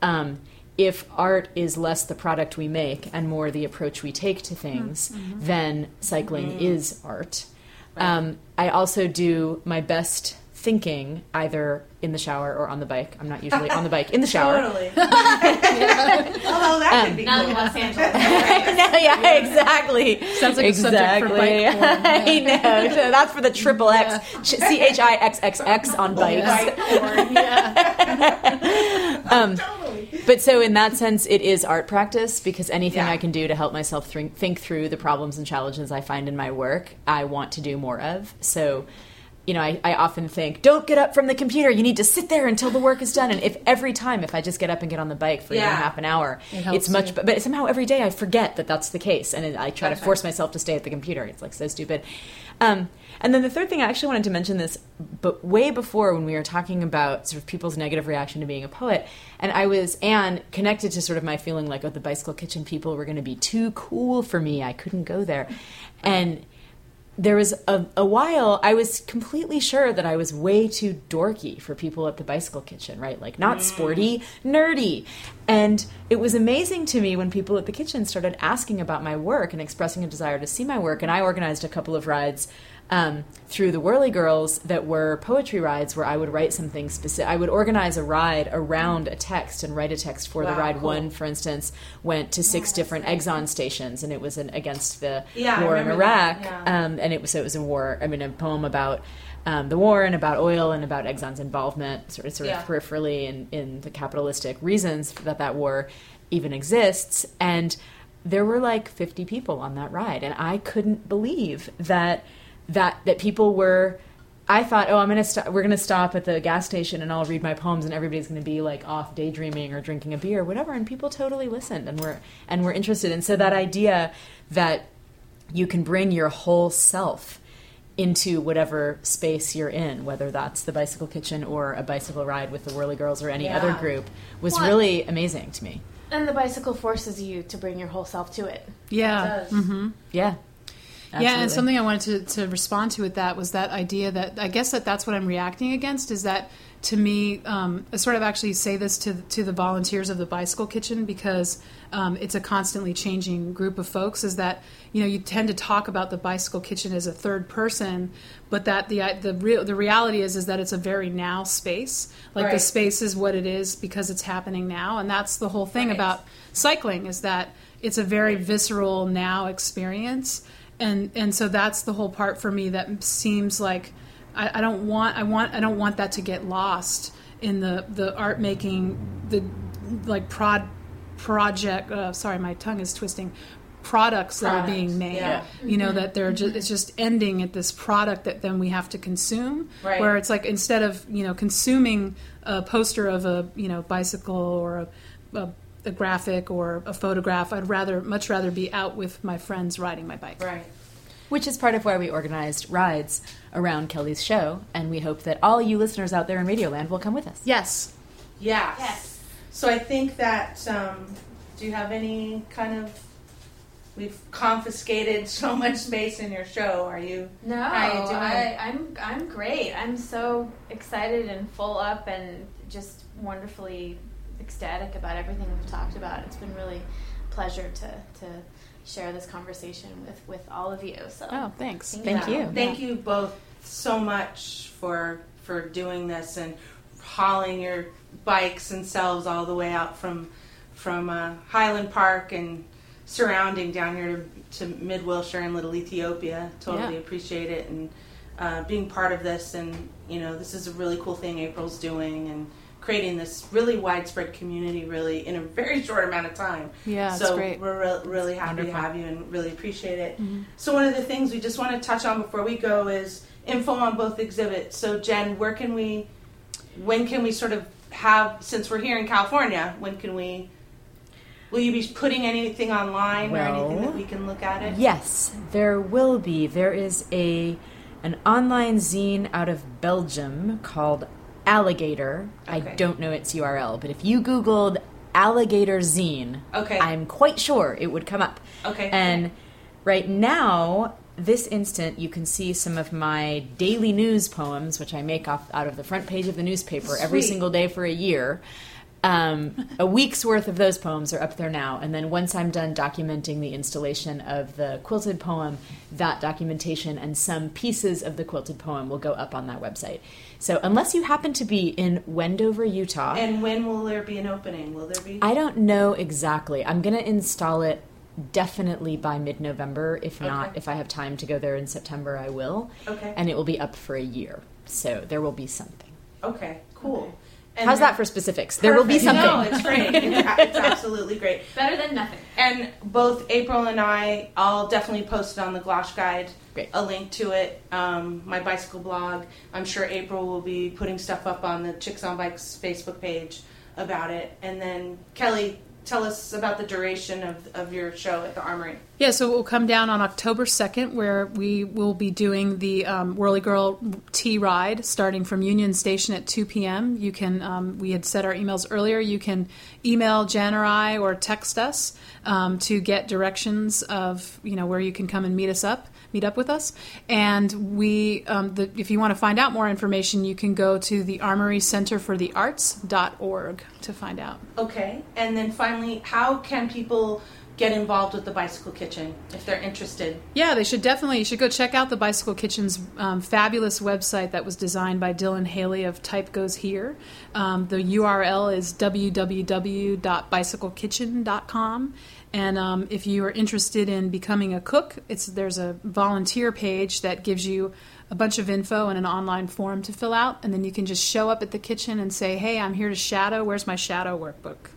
Um, if art is less the product we make and more the approach we take to things, mm-hmm. then cycling mm-hmm. is art. Um, I also do my best thinking either in the shower or on the bike. I'm not usually on the bike in the shower. totally. Although that um, could be not cool. in Los Angeles. no, yeah, yeah, exactly. Sounds like exactly. a subject for bike porn. I know. So that's for the triple X, C H I X X X on bikes. Bike porn. Yeah. um, but so in that sense, it is art practice because anything yeah. I can do to help myself think through the problems and challenges I find in my work, I want to do more of. So you know, I, I often think, don't get up from the computer. You need to sit there until the work is done. And if every time, if I just get up and get on the bike for even Yeah. half an hour, helps it's much. you. But, but somehow every day I forget that that's the case, and I try to force myself to stay at the computer. It's like so stupid. Um, and then the third thing, I actually wanted to mention this, but way before when we were talking about sort of people's negative reaction to being a poet, and I was and connected to sort of my feeling like, oh, the bicycle kitchen people were going to be too cool for me. I couldn't go there, and there was a, a while I was completely sure that I was way too dorky for people at the bicycle kitchen, right? Like not mm. sporty, nerdy. And it was amazing to me when people at the kitchen started asking about my work and expressing a desire to see my work. And I organized a couple of rides um, through the Whirly Girls that were poetry rides where I would write something specific. I would organize a ride around a text and write a text for the ride. cool. One, for instance, went to six different Exxon stations, and it was an, against the Yeah, war in Iraq. yeah. Um, and it was so it was a war. I mean, a poem about um, the war and about oil and about Exxon's involvement, sort of, sort Yeah. of peripherally in, in the capitalistic reasons that that war even exists. And there were like 50 people on that ride, and I couldn't believe that that that people were. I thought, oh, I'm gonna st- we're gonna stop at the gas station and I'll read my poems and everybody's gonna be like off daydreaming or drinking a beer, or whatever. And people totally listened and were and were interested. And so that idea that you can bring your whole self into whatever space you're in, whether that's the bicycle kitchen or a bicycle ride with the Whirly Girls or any Yeah. other group, was Well, really amazing to me. And the bicycle forces you to bring your whole self to it. Yeah. does. Mm-hmm. Yeah. Yeah, and something I wanted to, to respond to with that was that idea that I guess that that's what I'm reacting against is that to me, um, I sort of actually say this to to the volunteers of the bicycle kitchen because um, it's a constantly changing group of folks. Is that you know you tend to talk about the bicycle kitchen as a third person, but that the the real the reality is is that it's a very now space. Like the space is what it is because it's happening now, and that's the whole thing Right. about cycling is that it's a very visceral now experience and and so that's the whole part for me that seems like I, I don't want I want I don't want that to get lost in the the art making the like prod project uh, sorry my tongue is twisting products that are being made yeah. you know that they're just it's just ending at this product that then we have to consume Right. where it's like instead of you know consuming a poster of a you know bicycle or a, a, a graphic or a photograph i'd rather much rather be out with my friends riding my bike Right. Which is part of why we organized rides around Kelly's show, and we hope that all you listeners out there in Radioland will come with us. yes Yes. Yes. So I think that um, do you have any kind of we've confiscated so much space in your show. Are you No, How you doing? I, I'm I'm great. I'm so excited and full up and just wonderfully ecstatic about everything we've talked about. It's been really a pleasure to to share this conversation with with all of you. So oh thanks Thank you. Thank you both so much for for doing this and hauling your bikes and selves all the way out from from uh, Highland Park and surrounding down here to, to Mid Wilshire and Little Ethiopia. Totally Yeah. appreciate it and uh, being part of this. And you know, this is a really cool thing April's doing and creating this really widespread community really in a very short amount of time. Yeah, so great. we're re- really happy Wonderful. to have you and really appreciate it. Mm-hmm. So one of the things we just want to touch on before we go is info on both exhibits. So Jen, where can we, when can we sort of have, since we're here in California, when can we, will you be putting anything online or anything that we can look at it? Yes, there will be. There is a an online zine out of Belgium called Alligator. I don't know its URL, but if you googled Alligator Zine, Okay. I'm quite sure it would come up. Okay. And right now, this instant, you can see some of my daily news poems, which I make off out of the front page of the newspaper every single day for a year. Um, a week's worth of those poems are up there now, and then once I'm done documenting the installation of the quilted poem, that documentation and some pieces of the quilted poem will go up on that website. So, unless you happen to be in Wendover, Utah, And when will there be an opening? Will there be? I don't know exactly. I'm going to install it definitely by mid November. If not, Okay. if I have time to go there in September, I will. Okay. And it will be up for a year. So there will be something. okay, cool. And How's that for specifics? There will be something. No, it's great. It's, it's absolutely great. better than nothing. And both April and I, I'll definitely post it on the Glosh Guide Great. a link to it. Um, my bicycle blog. I'm sure April will be putting stuff up on the Chicks on Bikes Facebook page about it. And then Kelly, tell us about the duration of, of your show at the Armory. Yeah, so it will come down on October 2nd, where we will be doing the um, Whirly Girl Tea Ride starting from Union Station at 2 p.m. You can, um, we had set our emails earlier. You can email Jen or I or text us um, to get directions of, you know, where you can come and meet us up. Meet up with us, and we. Um, the, if you want to find out more information, you can go to the Armory Center for the Arts.org to find out. Okay. And then finally, how can people get involved with the Bicycle Kitchen if they're interested? Yeah, they should definitely. You should go check out the Bicycle Kitchen's um, fabulous website that was designed by Dylan Haley of Type Goes Here. Um, the URL is www.bicyclekitchen.com. And um, if you are interested in becoming a cook, it's there's a volunteer page that gives you a bunch of info and an online form to fill out, and then you can just show up at the kitchen and say, "Hey, I'm here to shadow. Where's my shadow workbook?"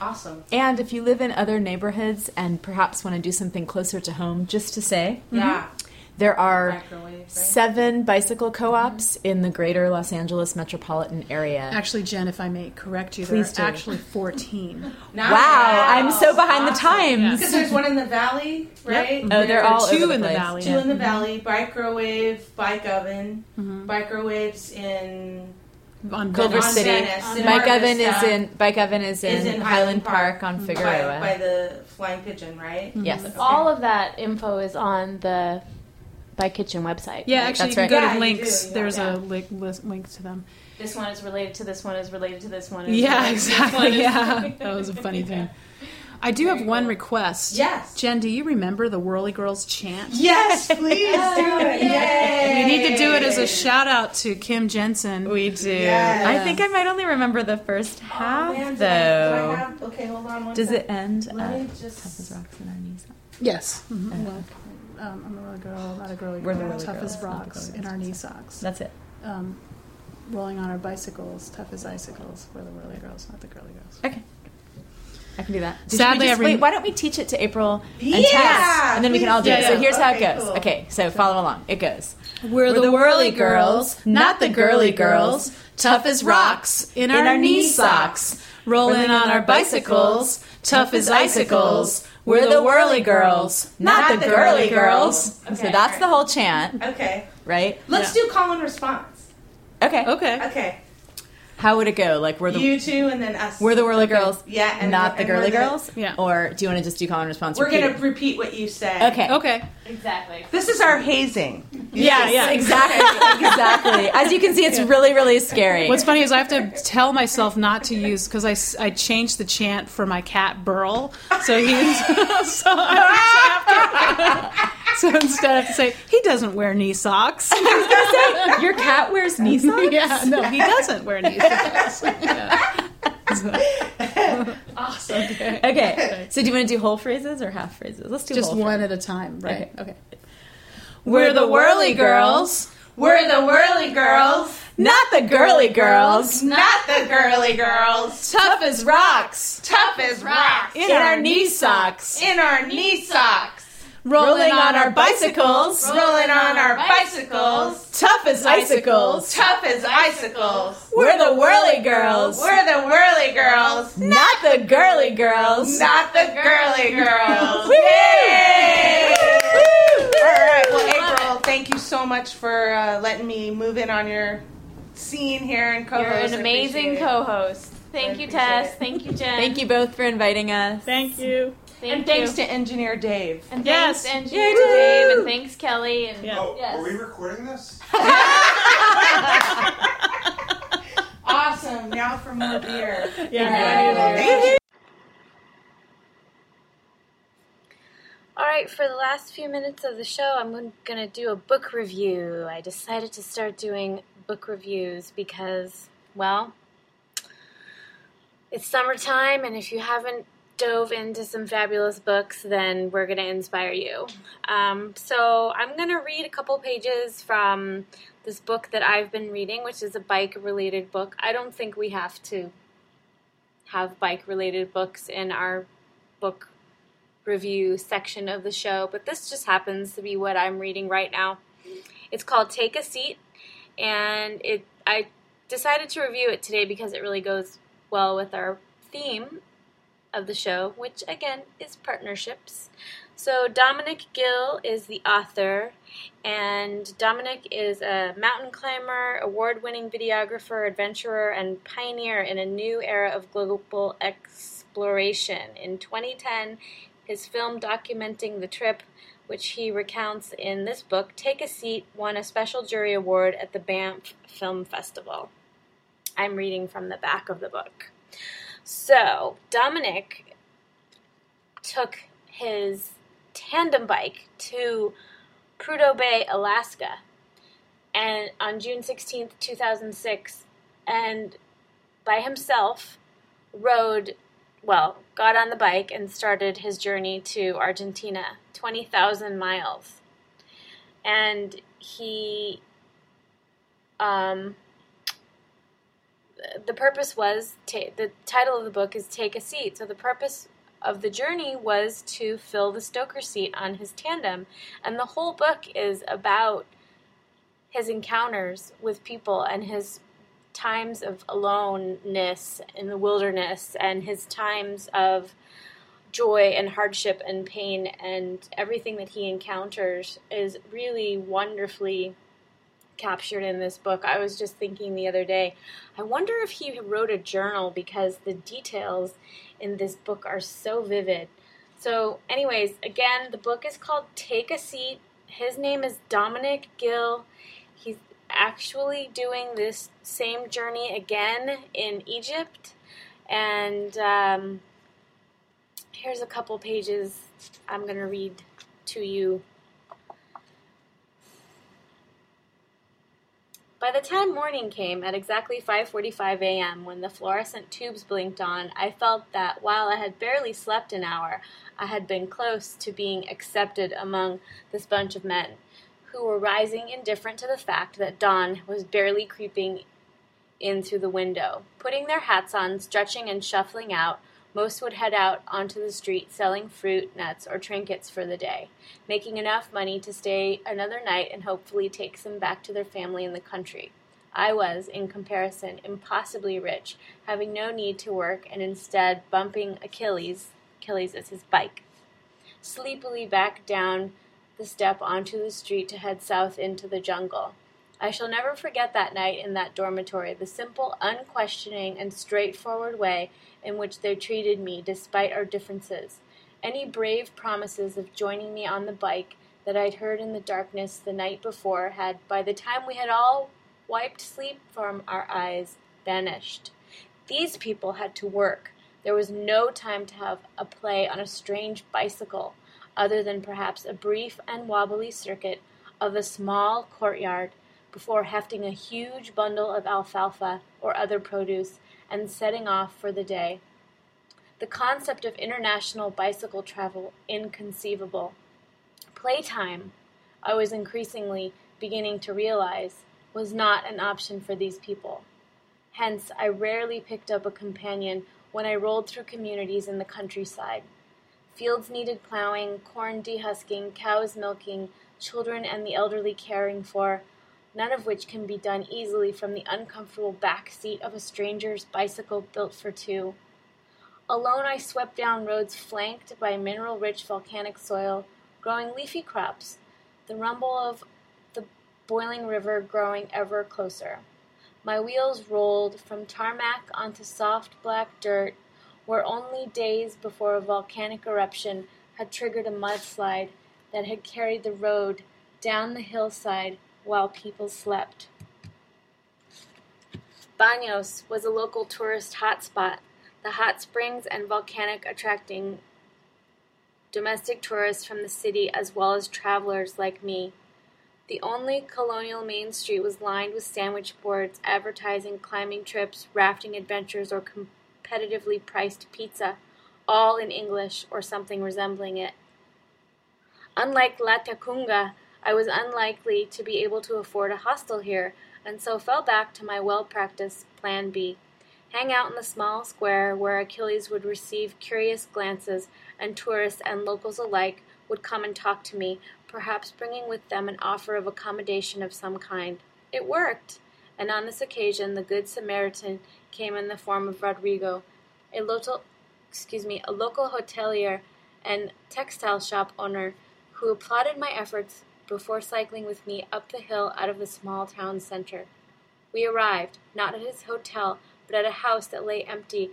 Awesome. And if you live in other neighborhoods and perhaps want to do something closer to home, just to say, Yeah. There are right? seven bicycle co-ops in the greater Los Angeles metropolitan area. Actually, Jen, if I may correct you, Please there are do. actually 14. Nice. Wow, I'm so behind the times. Because there's one in the valley, right? Oh, they're There all are two over the in the place. valley. Two in the valley, Bikerowave, bike oven, mm-hmm. Bikerowaves in on Culver on City. Venice, in Bike oven is in Bike oven is in, is in Highland Park, on by, Figueroa. by the Flying Pigeon, right? Mm-hmm. yes. Okay. All of that info is on the Bike Kitchen website. Yeah, right? actually, That's you right. can go Yeah, to you links. do, yeah. There's Yeah. a link, list, link to them. This one is related to this one is related to this one. Yeah, related to this one exactly. Yeah, that was a funny thing. I do have one request. Yes. Jen, do you remember the Whirly Girls chant? Yes, please do it. Yay! We need to do it as a shout out to Kim Jensen. We do. Yes. I think I might only remember the first Oh, half, man, do do I though. have- okay, hold on one Does sec. it end? Let me just. Tough as rocks in our knees. Yes. Mhm. Well, um, I'm a Whirly Girl, not a girly girl. We're the girl. Whirly Tough Girls, as not the rocks Girly in Girls. our knee socks. That's it. Um, rolling on our bicycles, tough as icicles. We're the Whirly Girls, not the girly girls. Okay. I can do that. Did Sadly, we just, I wait, why don't we teach it to April and Yeah, Tess, and then we can all do please it. So here's how it goes. cool. Okay, so follow along. It goes. We're, the whirly girls, not the girly girls, tough as rocks in our, knee socks, rolling on our bicycles, tough as icicles. We're the whirly girls, not, the, girly girls. Okay, so that's all the whole chant, Okay, right? let's Yeah. do call and response. Okay. Okay. Okay, How would it go? Like we're the you two and then us. we're the whirly girls, Yeah, and not the and we're girly the- girls. Yeah. Or do you want to just do call and response? We're gonna repeat what you say. Okay. Okay. Exactly. This is our hazing. Yeah, yeah. Exactly. exactly. As you can see, it's really, really scary. What's funny is I have to tell myself not to use because I, I changed the chant for my cat Burl, so he's so, I have to, so instead I have to say he doesn't wear knee socks. Your cat wears knee socks. yeah, no, he doesn't wear knee socks. Yeah. Awesome. Okay. Okay. So do you want to do whole phrases or half phrases? Let's do Just whole one at a time, right? Okay. Okay. We're the whirly girls, We're the whirly girls, not the girly girls. not the girly girls. Tough as rocks Tough as rocks. in our knee socks, In our knee socks. Rolling on our bicycles. Rolling on our bicycles. Tough as icicles. Tough as icicles. We're the whirly girls, We're the whirly girls, not the girly girls. not the girly girls. Woo! Yay! All right. Well, April, thank you so much for uh, letting me move in on your scene here and co-host. You're an amazing co-host. Thank I you, Tess. it. Thank you, Jen. Thank you both for inviting us. Thank you. Thank And you. thanks to engineer Dave. and Yes. thanks engineer Yay, Dave, woo! and thanks Kelly. And Yeah. Oh, Yes. are we recording this? Awesome. Now for more beer. Yeah. All right, for the last few minutes of the show, I'm going to do a book review. I decided to start doing book reviews because, well, it's summertime, and if you haven't dove into some fabulous books, then we're going to inspire you. Um, so I'm going to read a couple pages from this book that I've been reading, which is a bike related book. I don't think we have to have bike related books in our book review section of the show, but this just happens to be what I'm reading right now. It's called Take a Seat, and it I decided to review it today because it really goes well with our theme of the show, which again is partnerships. So, Dominic Gill is the author, and Dominic is a mountain climber, award winning videographer, adventurer, and pioneer in a new era of global exploration. In 2010, his film documenting the trip, which he recounts in this book, Take a Seat, won a special jury award at the Banff Film Festival. I'm reading from the back of the book. So, Dominic took his tandem bike to Prudhoe Bay, Alaska, and on June 16th, 2006, and by himself rode, well, got on the bike and started his journey to Argentina, 20,000 miles. And he, um, the purpose was, ta- the title of the book is Take a Seat. So the purpose of the journey was to fill the stoker seat on his tandem. And the whole book is about his encounters with people and his times of aloneness in the wilderness and his times of joy and hardship and pain and everything that he encounters is really wonderfully captured in this book. I was just thinking the other day, I wonder if he wrote a journal because the details in this book are so vivid. So, anyways, again, the book is called Take a Seat. His name is Dominic Gill. He's actually doing this same journey again in Egypt. And um, here's a couple pages I'm going to read to you. By the time morning came at exactly 5:45 a.m., when the fluorescent tubes blinked on, I felt that while I had barely slept an hour, I had been close to being accepted among this bunch of men who were rising indifferent to the fact that dawn was barely creeping in through the window. Putting their hats on, stretching and shuffling out, most would head out onto the street selling fruit, nuts, or trinkets for the day, making enough money to stay another night and hopefully take some back to their family in the country. I was, in comparison, impossibly rich, having no need to work and instead bumping Achilles, Achilles is his bike, sleepily back down the step onto the street to head south into the jungle. I shall never forget that night in that dormitory, the simple, unquestioning, and straightforward way in which they treated me despite our differences. Any brave promises of joining me on the bike that I'd heard in the darkness the night before had, by the time we had all wiped sleep from our eyes, vanished. These people had to work. There was no time to have a play on a strange bicycle, other than perhaps a brief and wobbly circuit of the small courtyard before hefting a huge bundle of alfalfa or other produce and setting off for the day. The concept of international bicycle travel inconceivable. Playtime, I was increasingly beginning to realize, was not an option for these people. Hence, I rarely picked up a companion when I rolled through communities in the countryside. Fields needed plowing, corn dehusking, cows milking, children and the elderly caring for, none of which can be done easily from the uncomfortable back seat of a stranger's bicycle built for two. Alone, I swept down roads flanked by mineral rich volcanic soil, growing leafy crops, the rumble of the boiling river growing ever closer. My wheels rolled from tarmac onto soft black dirt, where only days before a volcanic eruption had triggered a mudslide that had carried the road down the hillside while people slept. Banos was a local tourist hotspot, the hot springs and volcanic attracting domestic tourists from the city as well as travelers like me. The only colonial main street was lined with sandwich boards advertising climbing trips, rafting adventures, or competitively priced pizza, all in English or something resembling it. Unlike Latacunga, I was unlikely to be able to afford a hostel here, and so fell back to my well practiced Plan B. hang out in the small square where Achilles would receive curious glances, and tourists and locals alike would come and talk to me, perhaps bringing with them an offer of accommodation of some kind. It worked, and on this occasion the Good Samaritan came in the form of Rodrigo, a local, excuse me, a local hotelier and textile shop owner who applauded my efforts before cycling with me up the hill out of the small town center. We arrived, not at his hotel, but at a house that lay empty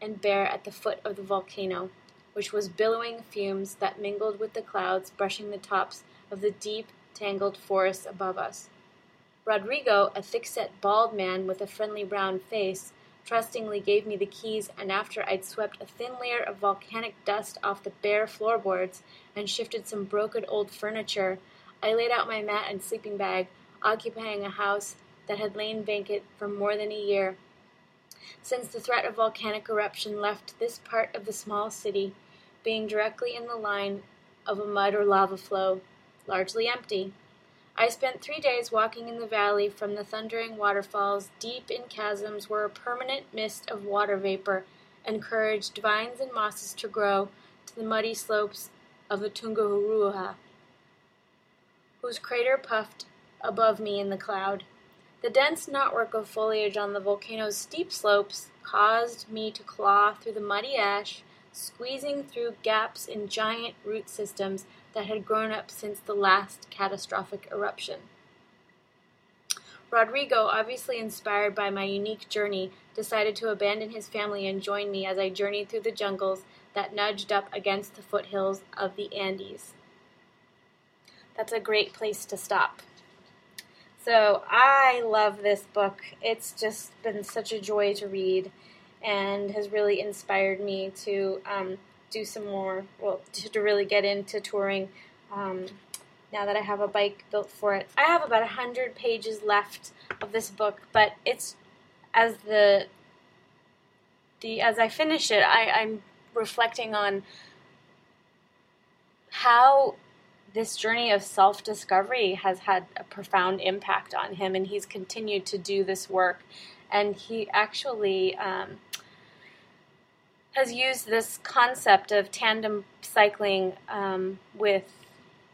and bare at the foot of the volcano, which was billowing fumes that mingled with the clouds brushing the tops of the deep, tangled forests above us. Rodrigo, a thick-set, bald man with a friendly brown face, trustingly gave me the keys, and after I'd swept a thin layer of volcanic dust off the bare floorboards and shifted some broken old furniture, I laid out my mat and sleeping bag, occupying a house that had lain vacant for more than a year since the threat of volcanic eruption left this part of the small city, being directly in the line of a mud or lava flow, largely empty. I spent three days walking in the valley from the thundering waterfalls deep in chasms where a permanent mist of water vapor encouraged vines and mosses to grow to the muddy slopes of the Tungurahua, whose crater puffed above me in the cloud. The dense network of foliage on the volcano's steep slopes caused me to claw through the muddy ash, squeezing through gaps in giant root systems that had grown up since the last catastrophic eruption. Rodrigo, obviously inspired by my unique journey, decided to abandon his family and join me as I journeyed through the jungles that nudged up against the foothills of the Andes. That's a great place to stop. So I love this book. It's just been such a joy to read and has really inspired me to um, do some more, well, to, to really get into touring um, now that I have a bike built for it. I have about 100 pages left of this book, but it's as the the as I finish it, I, I'm reflecting on how this journey of self discovery has had a profound impact on him, and he's continued to do this work. And he actually um, has used this concept of tandem cycling um, with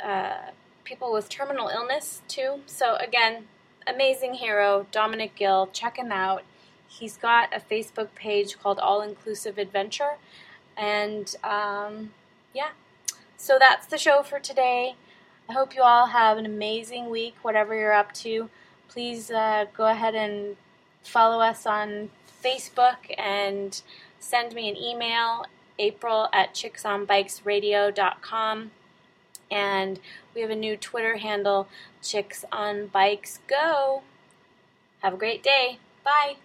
uh, people with terminal illness too. So, again, amazing hero, Dominic Gill. Check him out. He's got a Facebook page called All Inclusive Adventure. And um, yeah, so that's the show for today. I hope you all have an amazing week, whatever you're up to. Please uh, go ahead and follow us on Facebook and send me an email, april at chicksonbikesradio.com. And we have a new Twitter handle, Chicks on Bikes Go. Have a great day. Bye.